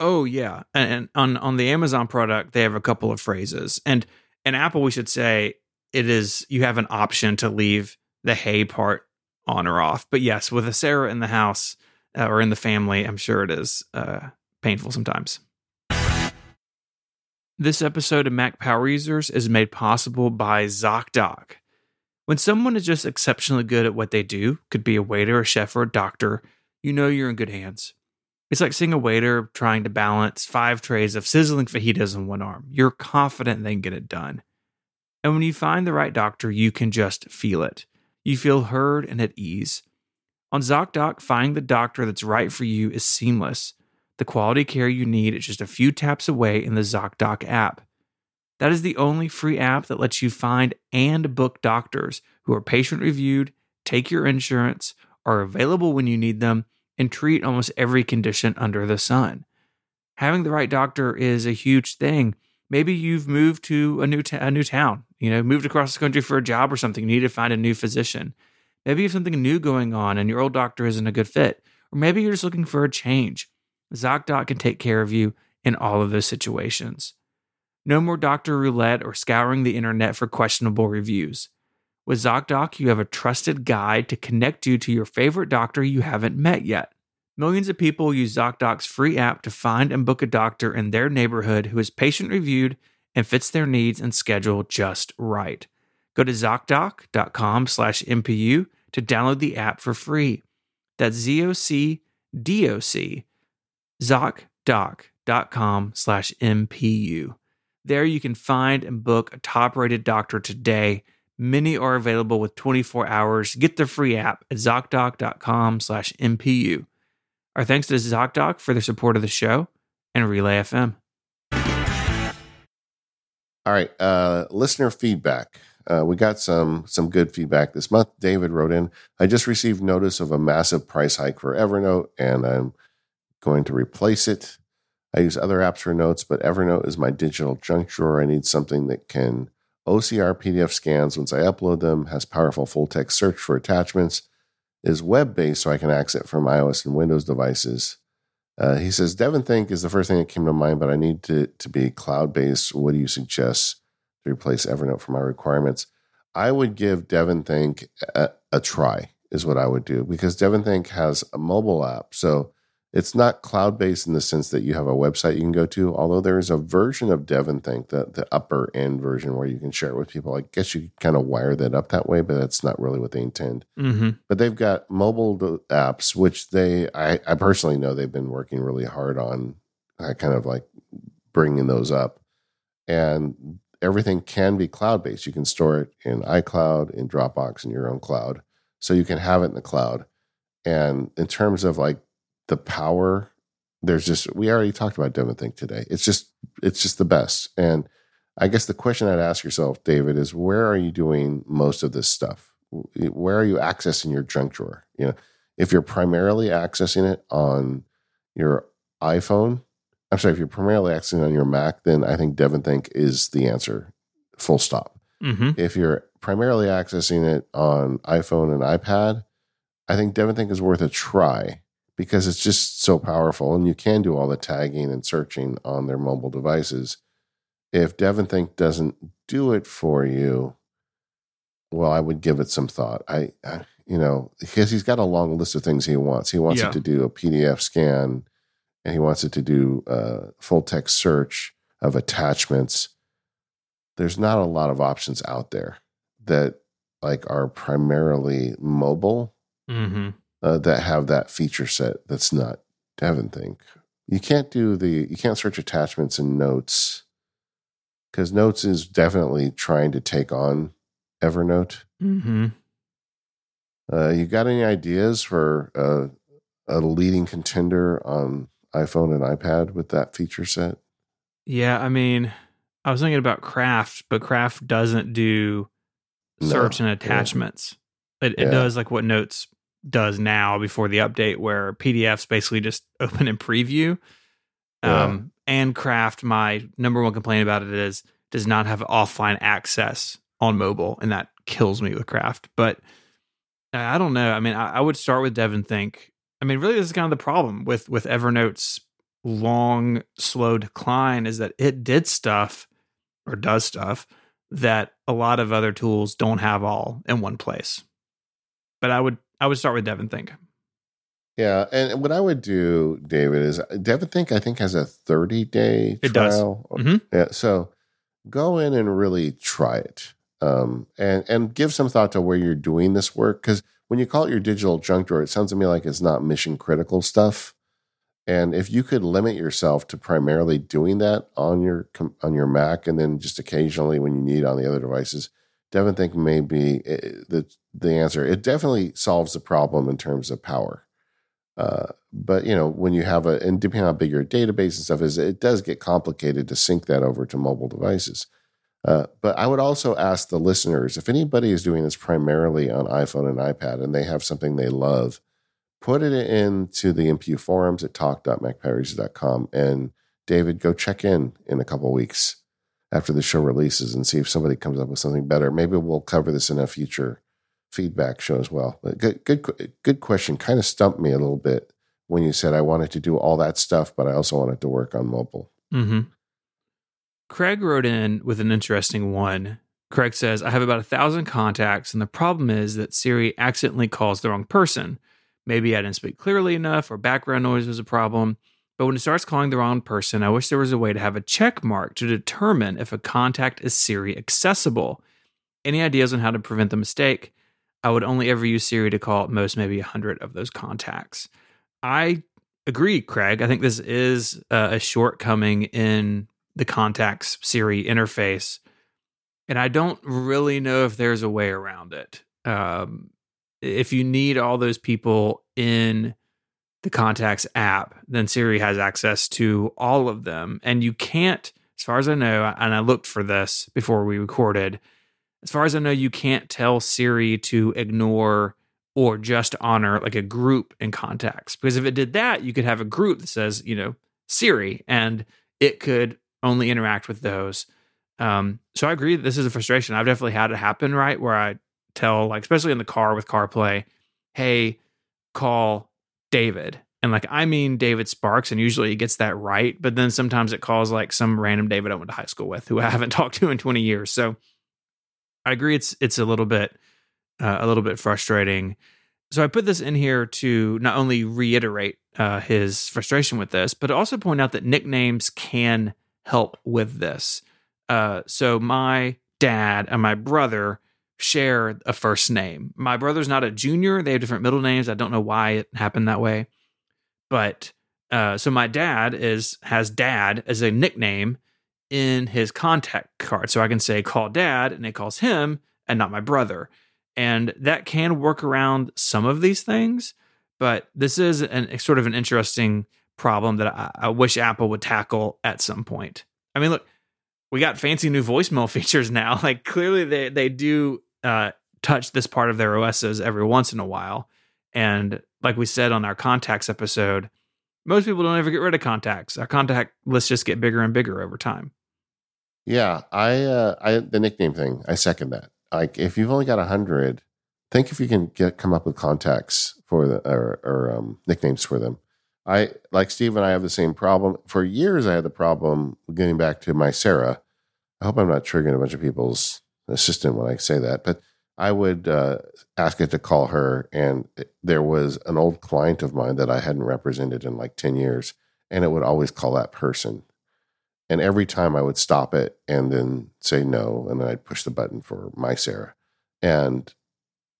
Oh yeah, and, and on on the Amazon product, they have a couple of phrases, and and Apple, we should say it is you have an option to leave the hey part on or off. But yes, with a Sarah in the house uh, or in the family, I'm sure it is uh, painful sometimes. This episode of Mac Power Users is made possible by ZocDoc. When someone is just exceptionally good at what they do, could be a waiter, a chef, or a doctor, you know you're in good hands. It's like seeing a waiter trying to balance five trays of sizzling fajitas in one arm. You're confident they can get it done. And when you find the right doctor, you can just feel it. You feel heard and at ease. On ZocDoc, finding the doctor that's right for you is seamless. The quality care you need is just a few taps away in the ZocDoc app. That is the only free app that lets you find and book doctors who are patient reviewed, take your insurance, are available when you need them, and treat almost every condition under the sun. Having the right doctor is a huge thing. Maybe you've moved to a new ta- a new town, you know, moved across the country for a job or something. You need to find a new physician. Maybe you have something new going on and your old doctor isn't a good fit. Or maybe you're just looking for a change. ZocDoc can take care of you in all of those situations. No more doctor roulette or scouring the internet for questionable reviews. With ZocDoc, you have a trusted guide to connect you to your favorite doctor you haven't met yet. Millions of people use ZocDoc's free app to find and book a doctor in their neighborhood who is patient reviewed and fits their needs and schedule just right. Go to ZocDoc.com slash MPU to download the app for free. That's Z-O-C-D-O-C, ZocDoc.com slash MPU. There you can find and book a top-rated doctor today. Many are available with 24 hours. Get the free app at ZocDoc.com slash MPU. Our thanks to ZocDoc for their support of the show and Relay FM. All right, uh, listener feedback. Uh, we got some some good feedback this month. David wrote in, "I just received notice of a massive price hike for Evernote, and I'm going to replace it. I use other apps for notes, but Evernote is my digital junk drawer. I need something that can OCR PDF scans once I upload them, has powerful full text search for attachments, is web based so I can access it from iOS and Windows devices." Uh, he says, DEVONthink is the first thing that came to mind, but I need to, to be cloud based. What do you suggest to replace Evernote for my requirements? I would give DEVONthink a, a try, is what I would do, because DEVONthink has a mobile app. So it's not cloud based in the sense that you have a website you can go to, although there is a version of DEVONthink, the, the upper end version where you can share it with people. I guess you kind of wire that up that way, but that's not really what they intend. Mm-hmm. But they've got mobile apps, which they, I, I personally know they've been working really hard on uh, kind of like bringing those up. And everything can be cloud based. You can store it in iCloud, in Dropbox, in your own cloud. So you can have it in the cloud. And in terms of like the power, there's just, we already talked about DEVONthink today. It's just, it's just the best. And I guess the question I'd ask yourself, David, is where are you doing most of this stuff? Where are you accessing your junk drawer? You know, if you're primarily accessing it on your iPhone, I'm sorry, if you're primarily accessing on your Mac, then I think DEVONthink is the answer. Full stop. Mm-hmm. If you're primarily accessing it on iPhone and iPad, I think DEVONthink is worth a try because it's just so powerful and you can do all the tagging and searching on their mobile devices. If DEVONthink doesn't do it for you, well, I would give it some thought. I, I you know, because he's got a long list of things he wants. He wants Yeah. it to do a PDF scan and he wants it to do a full text search of attachments. There's not a lot of options out there that like are primarily mobile Mm-hmm. Uh, that have that feature set that's not DEVONthink. You can't do the you can't search attachments in Notes because Notes is definitely trying to take on Evernote. Mm-hmm. Uh, you got any ideas for uh, a leading contender on iPhone and iPad with that feature set? Yeah, I mean, I was thinking about Craft, but Craft doesn't do No. search and Yeah. attachments. It, it Yeah. does like what Notes does now before the update, where PDFs basically just open in preview. Yeah. Um, and Craft, my number one complaint about it is does not have offline access on mobile, and that kills me with Craft. But uh, I don't know. I mean, I, I would start with DEVONthink. I mean, really, this is kind of the problem with with Evernote's long, slow decline is that it did stuff or does stuff that a lot of other tools don't have all in one place. But I would I would start with DEVONthink. Yeah, and what I would do, David, is DEVONthink I think has a 30 day It does. trial. Mhm. Yeah, so go in and really try it, um, and and give some thought to where you're doing this work because when you call it your digital junk drawer, it sounds to me like it's not mission critical stuff. And if you could limit yourself to primarily doing that on your on your Mac, and then just occasionally when you need on the other devices, DEVONthink may be eh, the the answer. It definitely solves the problem in terms of power. Uh, but you know, when you have a and depending on how big your database and stuff is, it does get complicated to sync that over to mobile devices. Uh, but I would also ask the listeners if anybody is doing this primarily on iPhone and iPad and they have something they love, put it into the MPU forums at talk.macpowerusers.com. And David, go check in in a couple weeks after the show releases and see if somebody comes up with something better. Maybe we'll cover this in a future feedback show as well. But good, good, good question. Kind of stumped me a little bit when you said I wanted to do all that stuff, but I also wanted to work on mobile. Mm-hmm. Craig wrote in with an interesting one. Craig says, I have about a thousand contacts, and the problem is that Siri accidentally calls the wrong person. Maybe I didn't speak clearly enough, or background noise was a problem. But when it starts calling the wrong person, I wish there was a way to have a check mark to determine if a contact is Siri accessible. Any ideas on how to prevent the mistake? I would only ever use Siri to call at most maybe 100 of those contacts. I agree, Craig. I think this is a shortcoming in the contacts Siri interface. And I don't really know if there's a way around it. Um, if you need all those people in the contacts app, then Siri has access to all of them. And you can't, as far as I know, and I looked for this before we recorded, as far as I know, you can't tell Siri to ignore or just honor like a group in contacts. Because if it did that, you could have a group that says, you know, Siri, and it could only interact with those. Um, so I agree that this is a frustration. I've definitely had it happen, right? Where I tell, like, especially in the car with CarPlay, hey, call David. And like, I mean David Sparks, and usually he gets that right. But then sometimes it calls like some random David I went to high school with who I haven't talked to in 20 years. So I agree it's it's a little bit uh, a little bit frustrating. So I put this in here to not only reiterate uh, his frustration with this, but also point out that nicknames can help with this. Uh, so my dad and my brother share a first name. My brother's not a junior; they have different middle names. I don't know why it happened that way, but uh, so my dad is has dad as a nickname in his contact card, so I can say call dad, and it calls him and not my brother, and that can work around some of these things. But this is an sort of an interesting problem that I, I wish Apple would tackle at some point. I mean, look, we got fancy new voicemail features now. Like clearly they they do uh, touch this part of their OSs every once in a while. And like we said on our contacts episode, most people don't ever get rid of contacts. Our contact lists just get bigger and bigger over time. Yeah, I, uh, I the nickname thing. I second that. Like, if you've only got a hundred, think if you can get come up with contacts for the or, or um, nicknames for them. I like Steve and I have the same problem. For years, I had the problem getting back to my Sarah. I hope I'm not triggering a bunch of people's assistant when I say that, but I would uh, ask it to call her, and there was an old client of mine that I hadn't represented in like ten years, and it would always call that person. And every time I would stop it and then say no, and then I'd push the button for my Sarah, and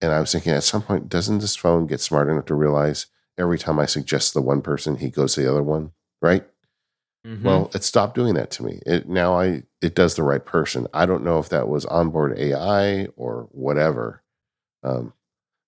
and I was thinking at some point, doesn't this phone get smart enough to realize every time I suggest the one person, he goes to the other one, right? Mm-hmm. Well, it stopped doing that to me. It now I it does the right person. I don't know if that was onboard AI or whatever. Um,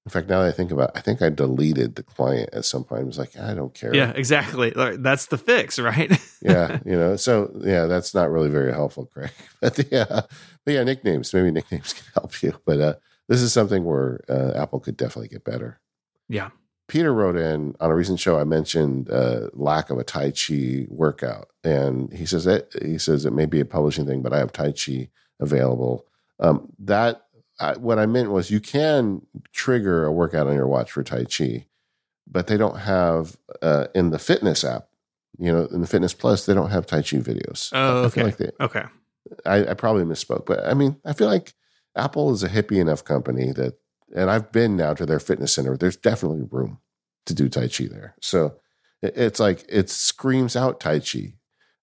in fact, now that I think about it, I think I deleted the client at some point. I was like, I don't care. Yeah, exactly. That's the fix, right? yeah, you know. So yeah, that's not really very helpful, Craig. But yeah, but yeah, nicknames. Maybe nicknames can help you. But uh, this is something where uh, Apple could definitely get better. Yeah. Peter wrote in on a recent show. I mentioned uh, lack of a Tai Chi workout, and he says that he says it may be a publishing thing, but I have Tai Chi available. Um, that I, what I meant was you can trigger a workout on your watch for Tai Chi, but they don't have uh, in the fitness app. You know, in the Fitness Plus, they don't have Tai Chi videos. Oh, okay. Like they, okay. I, I probably misspoke, but I mean, I feel like Apple is a hippie enough company that and I've been now to their fitness center. There's definitely room to do Tai Chi there. So it's like it screams out Tai Chi.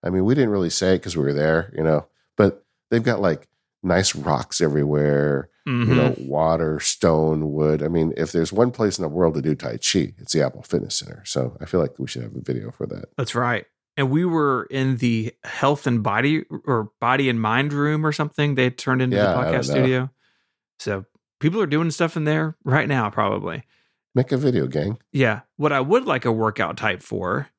I mean, we didn't really say it because we were there, you know, but they've got like nice rocks everywhere, mm-hmm. you know, mm-hmm. water, stone, wood. I mean, if there's one place in the world to do Tai Chi, it's the Apple Fitness Center. So I feel like we should have a video for that. That's right. And we were in the health and body or body and mind room or something they turned into yeah, the podcast studio. So people are doing stuff in there right now, probably. Make a video, gang. Yeah. What I would like a workout type for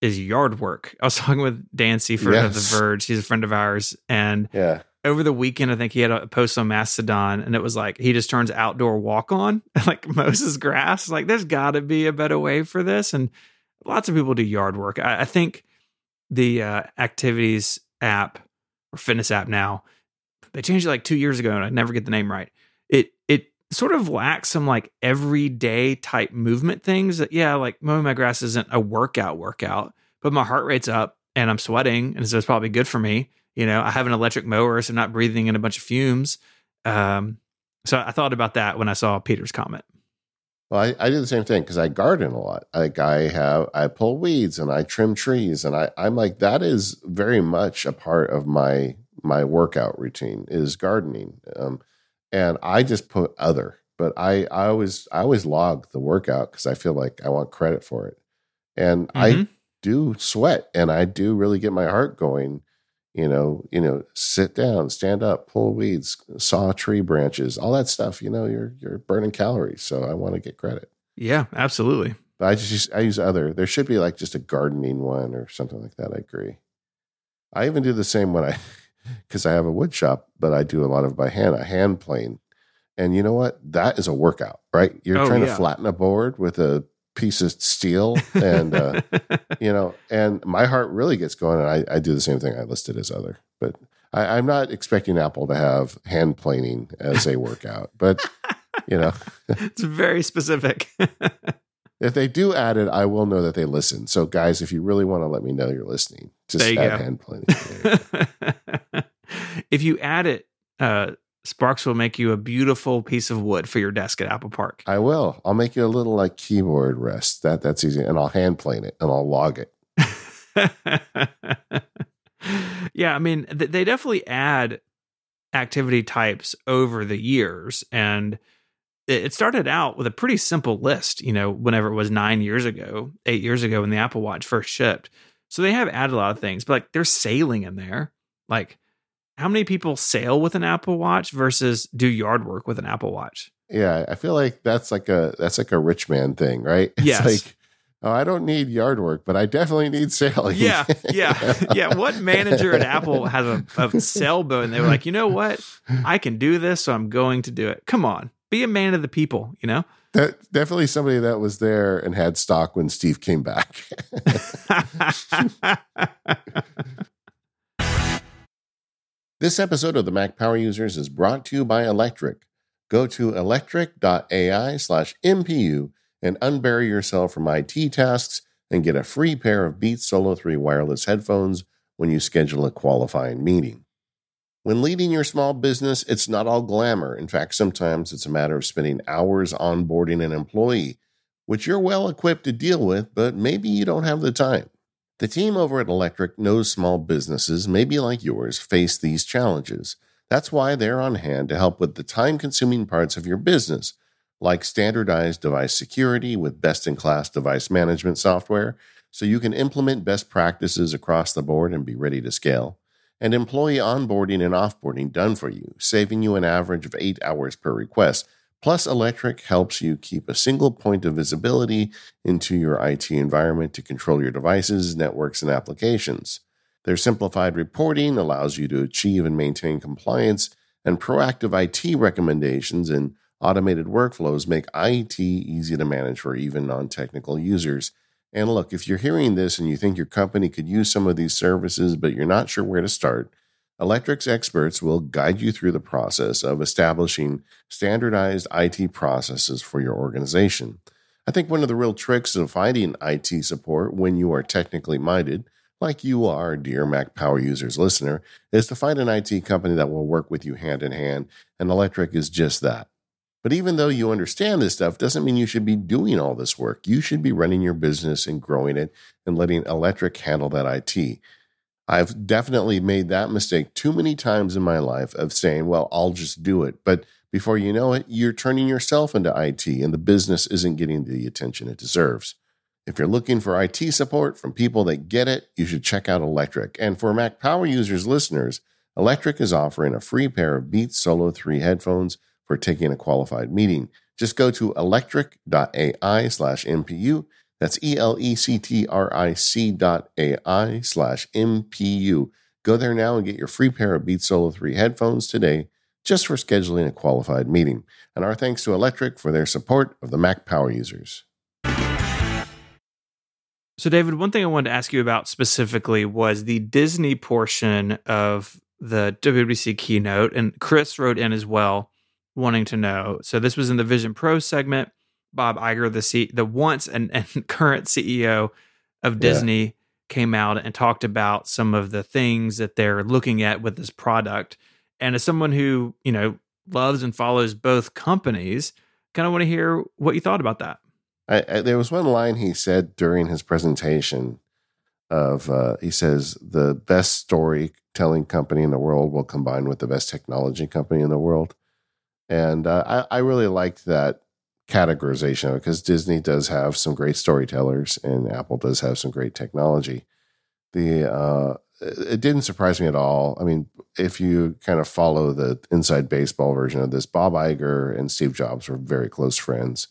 is yard work. I was talking with Dan Seifert yes. The Verge. He's a friend of ours. And yeah. over the weekend, I think he had a post on Mastodon and it was like he just turns outdoor walk on, like Moses grass. Like there's got to be a better way for this. And lots of people do yard work. I, I think the uh, activities app or fitness app now, they changed it like two years ago and I never get the name right sort of lacks some like everyday type movement things that yeah like mowing my grass isn't a workout workout but my heart rate's up and i'm sweating and so it's probably good for me You know, I have an electric mower, so I'm not breathing in a bunch of fumes. Um, so I thought about that when I saw Peter's comment. Well, I, I do the same thing because I garden a lot. Like I have, I pull weeds and I trim trees, and I, I'm like that is very much a part of my my workout routine is gardening. Um, and I just put other, but I I always I always log the workout because I feel like I want credit for it, and mm-hmm. I do sweat and I do really get my heart going. You know, you know, sit down, stand up, pull weeds, saw tree branches, all that stuff. You know, you're you're burning calories, so I want to get credit. Yeah, absolutely. But I just use, I use other. There should be like just a gardening one or something like that. I agree. I even do the same when I because I have a wood shop, but I do a lot of by hand, a hand plane. And you know what? That is a workout, right? You're oh, trying yeah. to flatten a board with a piece of steel and uh, you know and my heart really gets going and I, I do the same thing i listed as other but I, i'm not expecting apple to have hand planing as a workout but you know it's very specific if they do add it i will know that they listen so guys if you really want to let me know you're listening just add go. hand planing if you add it uh, Sparks will make you a beautiful piece of wood for your desk at Apple Park. I will. I'll make you a little like keyboard rest. That that's easy, and I'll hand plane it and I'll log it. yeah, I mean, th- they definitely add activity types over the years, and it, started out with a pretty simple list. You know, whenever it was nine years ago, eight years ago, when the Apple Watch first shipped. So they have added a lot of things, but like there's sailing in there, like how many people sail with an Apple Watch versus do yard work with an Apple Watch? Yeah, I feel like that's like a that's like a rich man thing, right? It's yes. like oh, I don't need yard work, but I definitely need sailing. Yeah, yeah, yeah. What manager at Apple has a, a sailboat and they were like, you know what? I can do this, so I'm going to do it. Come on, be a man of the people, you know? That definitely somebody that was there and had stock when Steve came back. This episode of the Mac Power Users is brought to you by Electric. Go to electric.ai slash MPU and unbury yourself from IT tasks and get a free pair of Beats Solo 3 wireless headphones when you schedule a qualifying meeting. When leading your small business, it's not all glamour. In fact, sometimes it's a matter of spending hours onboarding an employee, which you're well equipped to deal with, but maybe you don't have the time. The team over at Electric knows small businesses, maybe like yours, face these challenges. That's why they're on hand to help with the time consuming parts of your business, like standardized device security with best in class device management software, so you can implement best practices across the board and be ready to scale, and employee onboarding and offboarding done for you, saving you an average of eight hours per request Plus, Electric helps you keep a single point of visibility into your IT environment to control your devices, networks, and applications. Their simplified reporting allows you to achieve and maintain compliance, and proactive IT recommendations and automated workflows make IT easy to manage for even non technical users. And look, if you're hearing this and you think your company could use some of these services, but you're not sure where to start, Electric's experts will guide you through the process of establishing standardized IT processes for your organization. I think one of the real tricks of finding IT support when you are technically minded, like you are, dear Mac Power Users listener, is to find an IT company that will work with you hand in hand, and Electric is just that. But even though you understand this stuff, doesn't mean you should be doing all this work. You should be running your business and growing it and letting electric handle that IT. I've definitely made that mistake too many times in my life of saying, well, I'll just do it. But before you know it, you're turning yourself into IT and the business isn't getting the attention it deserves. If you're looking for IT support from people that get it, you should check out Electric. And for Mac Power Users listeners, Electric is offering a free pair of Beats Solo 3 headphones for taking a qualified meeting. Just go to electric.ai slash MPU. that's E L E C T R I C dot A I slash MPU. Go there now and get your free pair of Beats Solo 3 headphones today just for scheduling a qualified meeting. And our thanks to Electric for their support of the Mac Power users. So, David, one thing I wanted to ask you about specifically was the Disney portion of the WWDC keynote. And Chris wrote in as well, wanting to know. So, this was in the Vision Pro segment. Bob Iger, the C, the once and, and current CEO of Disney, yeah. came out and talked about some of the things that they're looking at with this product. And as someone who, you know, loves and follows both companies, kind of want to hear what you thought about that. I, I, there was one line he said during his presentation of uh, he says the best storytelling company in the world will combine with the best technology company in the world, and uh, I, I really liked that categorization because Disney does have some great storytellers and Apple does have some great technology. The uh, it didn't surprise me at all. I mean, if you kind of follow the inside baseball version of this, Bob Iger and Steve Jobs were very close friends.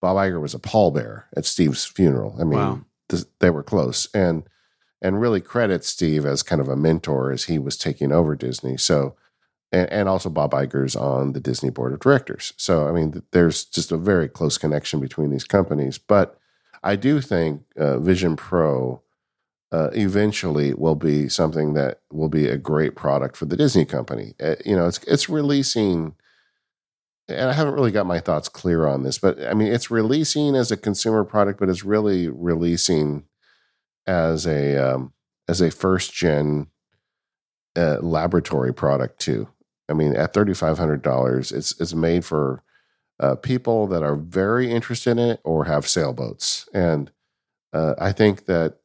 Bob Iger was a pallbearer at Steve's funeral. I mean, wow. this, they were close, and and really credit Steve as kind of a mentor as he was taking over Disney. So and, and also Bob Iger's on the Disney board of directors. So, I mean, there's just a very close connection between these companies. But I do think uh, Vision Pro uh, eventually will be something that will be a great product for the Disney company. Uh, you know, it's it's releasing, and I haven't really got my thoughts clear on this, but I mean, it's releasing as a consumer product, but it's really releasing as a um, as a first gen uh, laboratory product too. I mean, at thirty five hundred dollars, it's it's made for uh, people that are very interested in it or have sailboats, and uh, I think that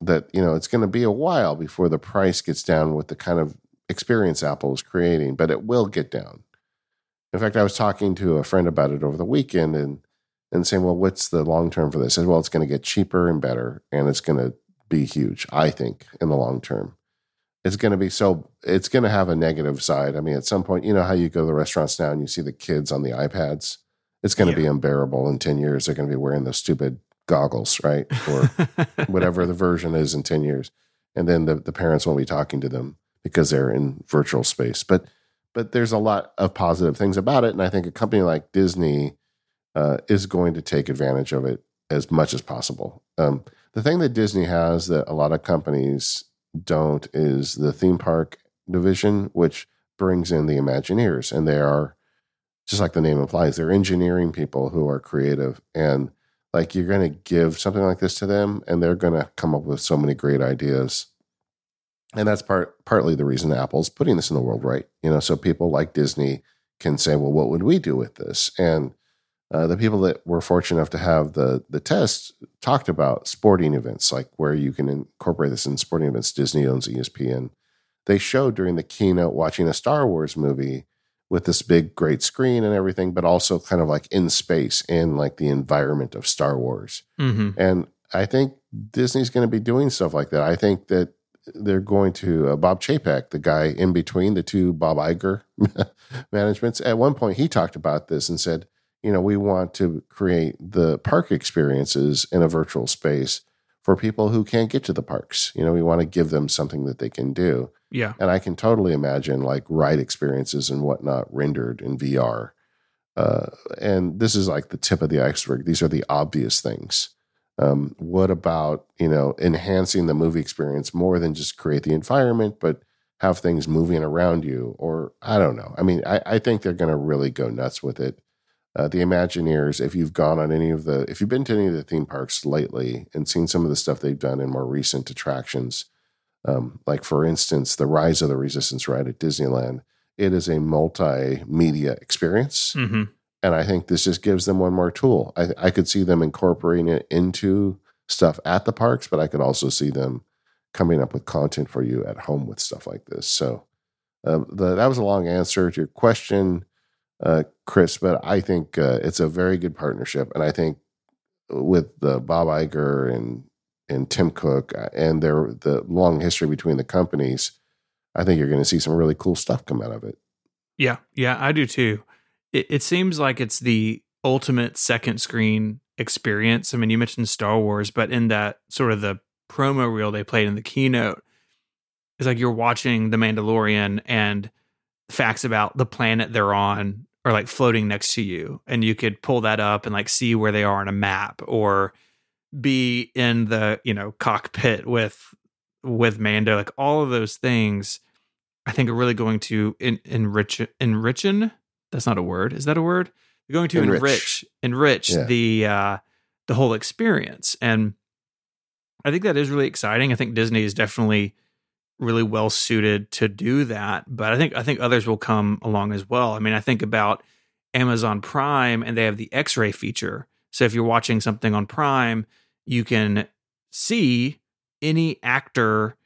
that you know it's going to be a while before the price gets down with the kind of experience Apple is creating, but it will get down. In fact, I was talking to a friend about it over the weekend and and saying, well, what's the long term for this? I said, well, it's going to get cheaper and better, and it's going to be huge, I think, in the long term it's going to be so it's going to have a negative side. I mean, at some point, you know how you go to the restaurants now and you see the kids on the iPads. It's going to yeah. be unbearable in ten years. They're going to be wearing those stupid goggles, right, or whatever the version is in ten years, and then the the parents won't be talking to them because they're in virtual space. But but there's a lot of positive things about it, and I think a company like Disney uh, is going to take advantage of it as much as possible. Um, the thing that Disney has that a lot of companies don't is the theme park division, which brings in the Imagineers. And they are, just like the name implies, they're engineering people who are creative. And like you're going to give something like this to them, and they're going to come up with so many great ideas. And that's part partly the reason Apple's putting this in the world, right? You know, so people like Disney can say, well, what would we do with this? And uh, the people that were fortunate enough to have the the test talked about sporting events, like where you can incorporate this in sporting events. Disney owns ESPN. They showed during the keynote watching a Star Wars movie with this big, great screen and everything, but also kind of like in space in like the environment of Star Wars. Mm-hmm. And I think Disney's going to be doing stuff like that. I think that they're going to uh, Bob Chapek, the guy in between the two Bob Iger managements. At one point, he talked about this and said you know, we want to create the park experiences in a virtual space for people who can't get to the parks. You know, we want to give them something that they can do. Yeah. And I can totally imagine like ride experiences and whatnot rendered in VR. Uh, and this is like the tip of the iceberg. These are the obvious things. Um, what about, you know, enhancing the movie experience more than just create the environment, but have things moving around you? Or I don't know. I mean, I, I think they're going to really go nuts with it uh, the Imagineers, if you've gone on any of the, if you've been to any of the theme parks lately and seen some of the stuff they've done in more recent attractions, um, like for instance, the Rise of the Resistance ride at Disneyland, it is a multimedia experience. Mm-hmm. And I think this just gives them one more tool. I, I could see them incorporating it into stuff at the parks, but I could also see them coming up with content for you at home with stuff like this. So uh, the, that was a long answer to your question uh, Chris, but I think uh, it's a very good partnership, and I think with the Bob Iger and and Tim Cook uh, and their the long history between the companies, I think you're going to see some really cool stuff come out of it. Yeah, yeah, I do too. It, it seems like it's the ultimate second screen experience. I mean, you mentioned Star Wars, but in that sort of the promo reel they played in the keynote, it's like you're watching The Mandalorian and facts about the planet they're on are like floating next to you and you could pull that up and like see where they are on a map or be in the you know cockpit with with mando like all of those things i think are really going to in, enrich enrichen that's not a word is that a word They're going to enrich enrich, enrich yeah. the uh the whole experience and I think that is really exciting. I think Disney is definitely really well suited to do that, but I think I think others will come along as well. I mean, I think about Amazon Prime and they have the X-ray feature. So if you're watching something on Prime, you can see any actor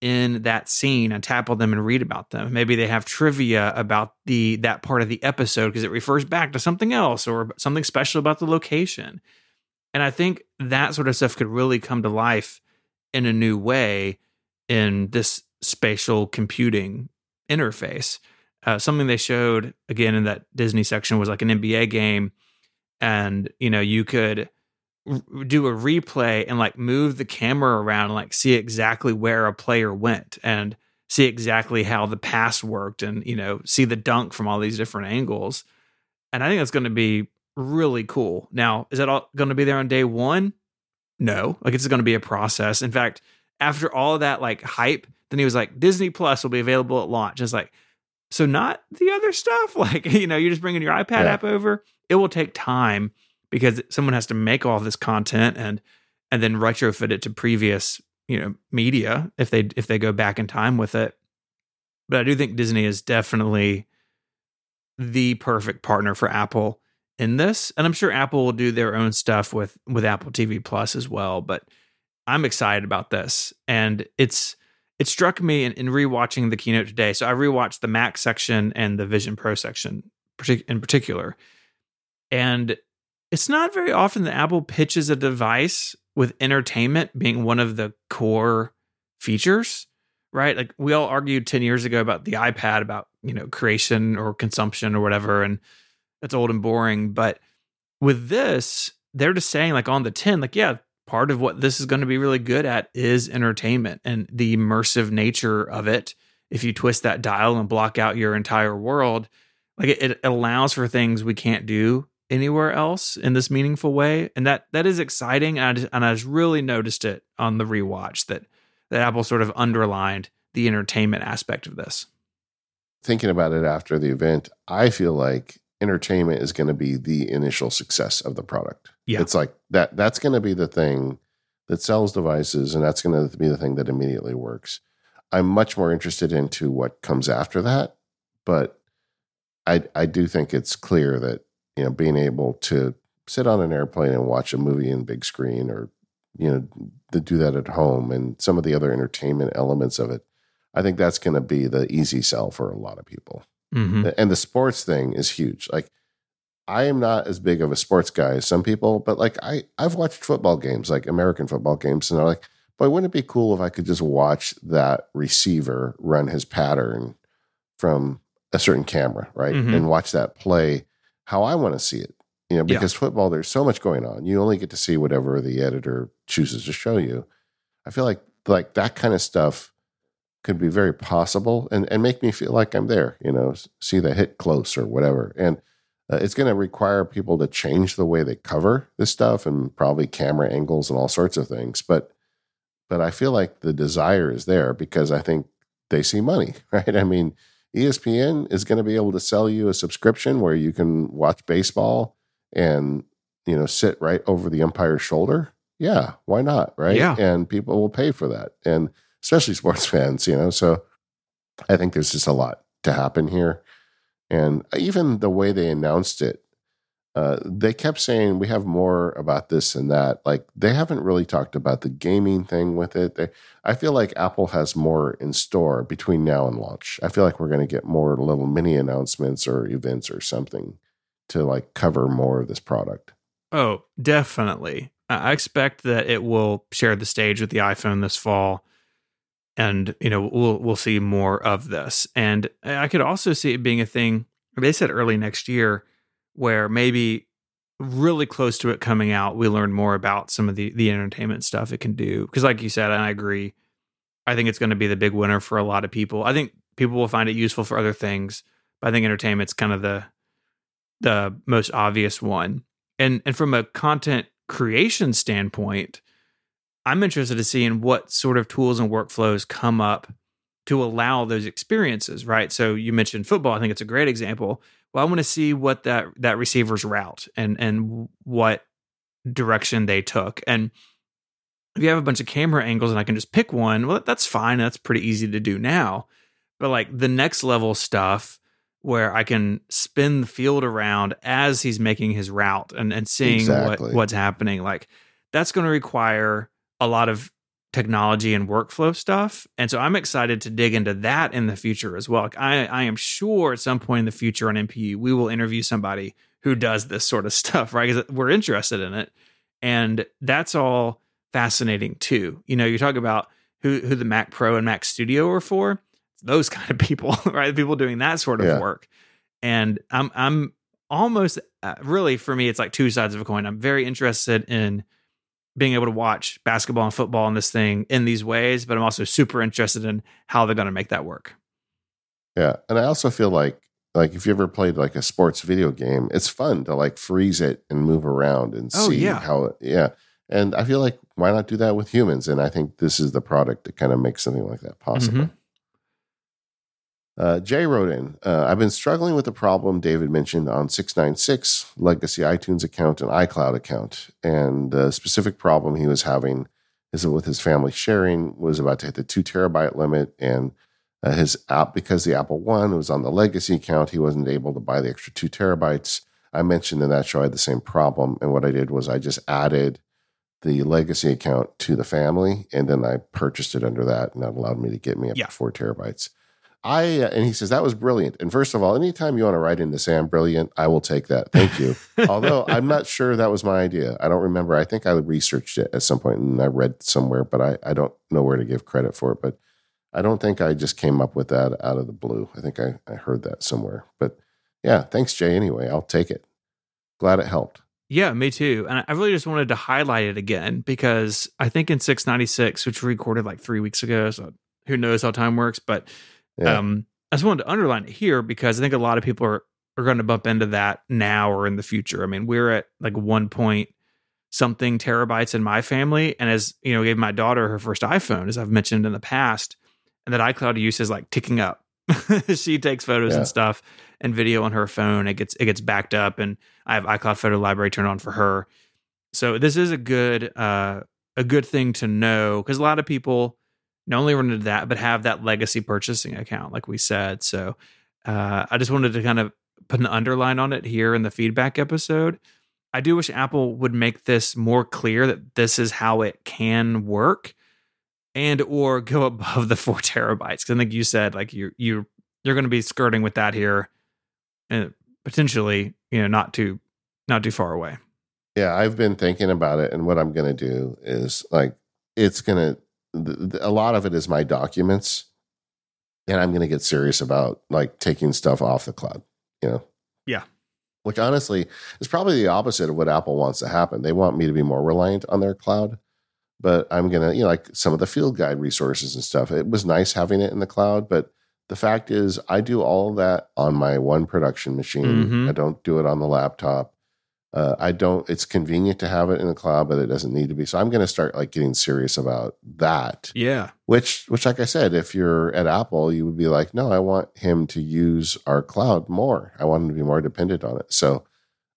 in that scene and tap on them and read about them. Maybe they have trivia about the that part of the episode because it refers back to something else or something special about the location. And I think that sort of stuff could really come to life in a new way in this spatial computing interface. Uh, something they showed again in that Disney section was like an NBA game, and you know you could do a replay and like move the camera around and like see exactly where a player went and see exactly how the pass worked and you know see the dunk from all these different angles. And i think that's going to be really cool. Now is that all going to be there on day one? No. Like it's going to be a process. In fact after all of that like hype then he was like disney plus will be available at launch. It's like so not the other stuff? Like you know you're just bringing your ipad yeah. app over? It will take time because someone has to make all this content and and then retrofit it to previous you know media if they if they go back in time with it. But i do think disney is definitely the perfect partner for apple in this and i'm sure apple will do their own stuff with with apple tv plus as well but i'm excited about this and it's it struck me in, in rewatching the keynote today so i rewatched the mac section and the vision pro section in particular and it's not very often that Apple pitches a device with entertainment being one of the core features, right? Like we all argued 10 years ago about the iPad, about, you know, creation or consumption or whatever. And that's old and boring. But with this, they're just saying, like on the 10, like, yeah, part of what this is going to be really good at is entertainment and the immersive nature of it. If you twist that dial and block out your entire world, like it, it allows for things we can't do anywhere else in this meaningful way, and that that is exciting. And I just, and I just really noticed it on the rewatch that that Apple sort of underlined the entertainment aspect of this. Thinking about it after the event, I feel like entertainment is going to be the initial success of the product. Yeah. It's like that that's going to be the thing that sells devices and that's going to be the thing that immediately works. I'm much more interested into what comes after that, but I I do think it's clear that you know, being able to sit on an airplane and watch a movie in big screen or, you know, to do that at home and some of the other entertainment elements of it. I think that's going to be the easy sell for a lot of people. Mm-hmm. And the sports thing is huge. Like, I am not as big of a sports guy as some people, but like I, I've watched football games, like American football games, and I'm like, boy, wouldn't it be cool if I could just watch that receiver run his pattern from a certain camera, right? Mm-hmm. And watch that play how I want to see it. You know, because yeah. football, there's so much going on. You only get to see whatever the editor chooses to show you. I feel like like that kind of stuff could be very possible and, and make me feel like I'm there, you know, see the hit close or whatever. And uh, it's going to require people to change the way they cover this stuff and probably camera angles and all sorts of things. But but I feel like the desire is there because I think they see money, right? I mean, ESPN is going to be able to sell you a subscription where you can watch baseball and you know sit right over the umpire's shoulder. Yeah, why not? Right? Yeah. And people will pay for that, and especially sports fans. You know, so I think there's just a lot to happen here, and even the way they announced it uh, they kept saying we have more about this and that. Like they haven't really talked about the gaming thing with it. They, I feel like Apple has more in store between now and launch. I feel like we're going to get more little mini announcements or events or something to like cover more of this product. Oh, definitely. I expect that it will share the stage with the iPhone this fall and you know we'll we'll see more of this. And I could also see it being a thing. They said early next year where maybe really close to it coming out, we learn more about some of the the entertainment stuff it can do. Because, like you said, and I agree, I think it's going to be the big winner for a lot of people. I think people will find it useful for other things, but I think entertainment's kind of the the most obvious one. And and from a content creation standpoint, I'm interested to see in what sort of tools and workflows come up to allow those experiences, right? So you mentioned football. I think it's a great example well, I want to see what that that receiver's route and and what direction they took. And if you have a bunch of camera angles and I can just pick one, well, that's fine. That's pretty easy to do now. But like the next level stuff where I can spin the field around as he's making his route and, and seeing Exactly. what, what's happening, like that's going to require a lot of technology and workflow stuff. And so I'm excited to dig into that in the future as well. I, I am sure at some point in the future on MPU, we will interview somebody who does this sort of stuff, right? Because we're interested in it. And that's all fascinating too. You know, you talk about who, who the Mac Pro and Mac Studio are for, those kind of people, right? People doing that sort of Yeah. work. And I'm, I'm almost uh, really for me, it's like two sides of a coin. I'm very interested in being able to watch basketball and football in this thing in these ways, but I'm also super interested in how they're going to make that work. Yeah, and I also feel like like if you ever played like a sports video game, it's fun to like freeze it and move around and Oh, see yeah. how yeah. And I feel like why not do that with humans? And I think this is the product that kind of makes something like that possible. Mhm. Uh, Jay wrote in, uh, I've been struggling with the problem David mentioned on 696 legacy iTunes account and iCloud account. And the specific problem he was having is that with his family sharing was about to hit the two terabyte limit. And uh, his app, because the Apple One was on the legacy account, he wasn't able to buy the extra two terabytes. I mentioned in that show I had the same problem. And what I did was I just added the legacy account to the family and then I purchased it under that. And that allowed me to get me up Yeah. to four terabytes. I uh, and he says that was brilliant. And first of all, anytime you want to write in to say I'm brilliant, I will take that. Thank you. Although I'm not sure that was my idea. I don't remember. I think I researched it at some point and I read somewhere, but I, I don't know where to give credit for it. But I don't think I just came up with that out of the blue. I think I, I heard that somewhere. But yeah, thanks, Jay. Anyway, I'll take it. Glad it helped. Yeah, me too. And I really just wanted to highlight it again because I think in 696, which we recorded like three weeks ago, so who knows how time works, but Yeah. um, I just wanted to underline it here because I think a lot of people are, are going to bump into that now or in the future. I mean, we're at like one point something terabytes in my family. And as you know, gave my daughter her first iPhone, as I've mentioned in the past, and that iCloud use is like ticking up. she takes photos Yeah. and stuff and video on her phone. It gets it gets backed up, and I have iCloud photo library turned on for her. So this is a good uh, a good thing to know because a lot of people not only run into that, but have that legacy purchasing account, like we said. So uh, I just wanted to kind of put an underline on it here in the feedback episode. I do wish Apple would make this more clear that this is how it can work, and or go above the four terabytes. Because I think you said like you you you're going to be skirting with that here, and potentially you know not too not too far away. Yeah, I've been thinking about it, and what I'm going to do is like it's A lot of it is my documents, and I'm going to get serious about like taking stuff off the cloud. You know. Yeah. Which honestly is probably the opposite of what Apple wants to happen. They want me to be more reliant on their cloud, but I'm gonna, you know, like some of the field guide resources and stuff. It was nice having it in the cloud, but the fact is, I do all that on my one production machine. Mhm. I don't do it on the laptop. Uh, I don't. It's convenient to have it in the cloud, but it doesn't need to be. So I'm going to start like getting serious about that. Yeah, Which, which, like I said, if you're at Apple, you would be like, no, I want him to use our cloud more. I want him to be more dependent on it. So,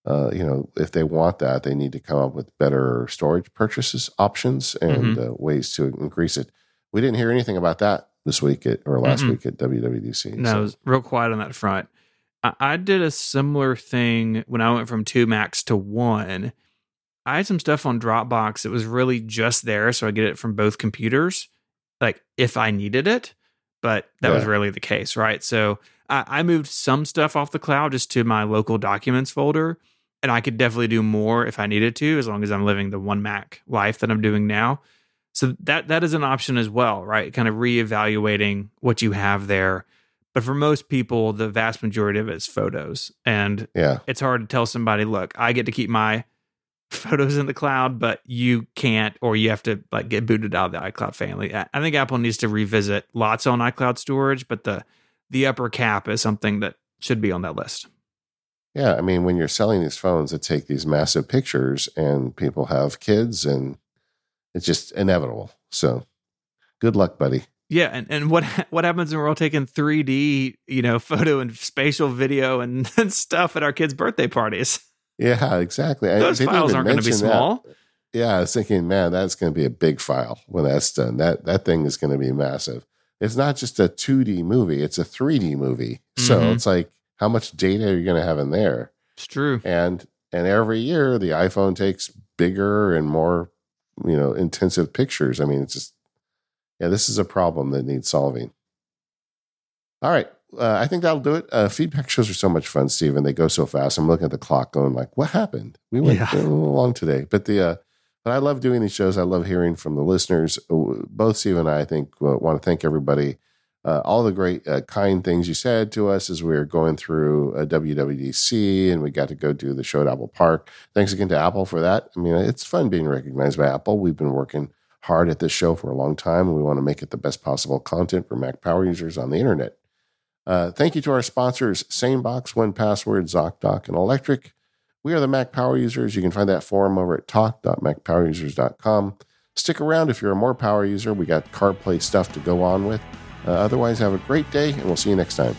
uh, you know, if they want that, they need to come up with better storage purchases options and uh, ways to increase it. We didn't hear anything about that this week at, or last Mm-mm. week at WWDC. no, so- it was real quiet on that front. I, I did a similar thing when I went from two Macs to one. I had some stuff on Dropbox that was really just there, so I get it from both computers, like if I needed it. But that was Yeah. rarely the case, right? So I, I moved some stuff off the cloud just to my local documents folder, and I could definitely do more if I needed to, as long as I'm living the one Mac life that I'm doing now. So that that is an option as well, right? Kind of reevaluating what you have there. But for most people, the vast majority of it is photos, and yeah. it's hard to tell somebody, look, I get to keep my photos in the cloud, but you can't, or you have to like get booted out of the iCloud family. I I think Apple needs to revisit lots on iCloud storage, but the the upper cap is something that should be on that list. Yeah, I mean, when you're selling these phones that take these massive pictures and people have kids, and it's just inevitable. So, good luck, buddy. Yeah, and, and what what happens when we're all taking 3D, you know, photo and spatial video and, and stuff at our kids' birthday parties? Yeah, exactly. I Those didn't files aren't going to be mention that. small. Yeah, I was thinking, man, that's going to be a big file when that's done. That that thing is going to be massive. It's not just a 2D movie; it's a 3D movie. So Mhm. it's like, how much data are you going to have in there? It's true. And and every year, the iPhone takes bigger and more, you know, intensive pictures. I mean, it's just, yeah, this is a problem that needs solving. All right. Uh, I think that'll do it. Uh, feedback shows are so much fun, Stephen. They go so fast. I'm looking at the clock, going like, "What happened? We went Yeah. long today." But the, uh, but I love doing these shows. I love hearing from the listeners. Uh, Both Steve and I, I think, uh, want to thank everybody. Uh, all the great, uh, kind things you said to us as we were going through uh, WWDC, and we got to go do the show at Apple Park. Thanks again to Apple for that. I mean, it's fun being recognized by Apple. We've been working hard at this show for a long time, and we want to make it the best possible content for Mac Power users on the internet. Uh, thank you to our sponsors, SaneBox, 1Password, ZocDoc, and Electric. We are the Mac Power users. You can find that forum over at talk.macpowerusers.com. Stick around if you're a more power user. We got CarPlay stuff to go on with. Uh, otherwise, have a great day, and we'll see you next time.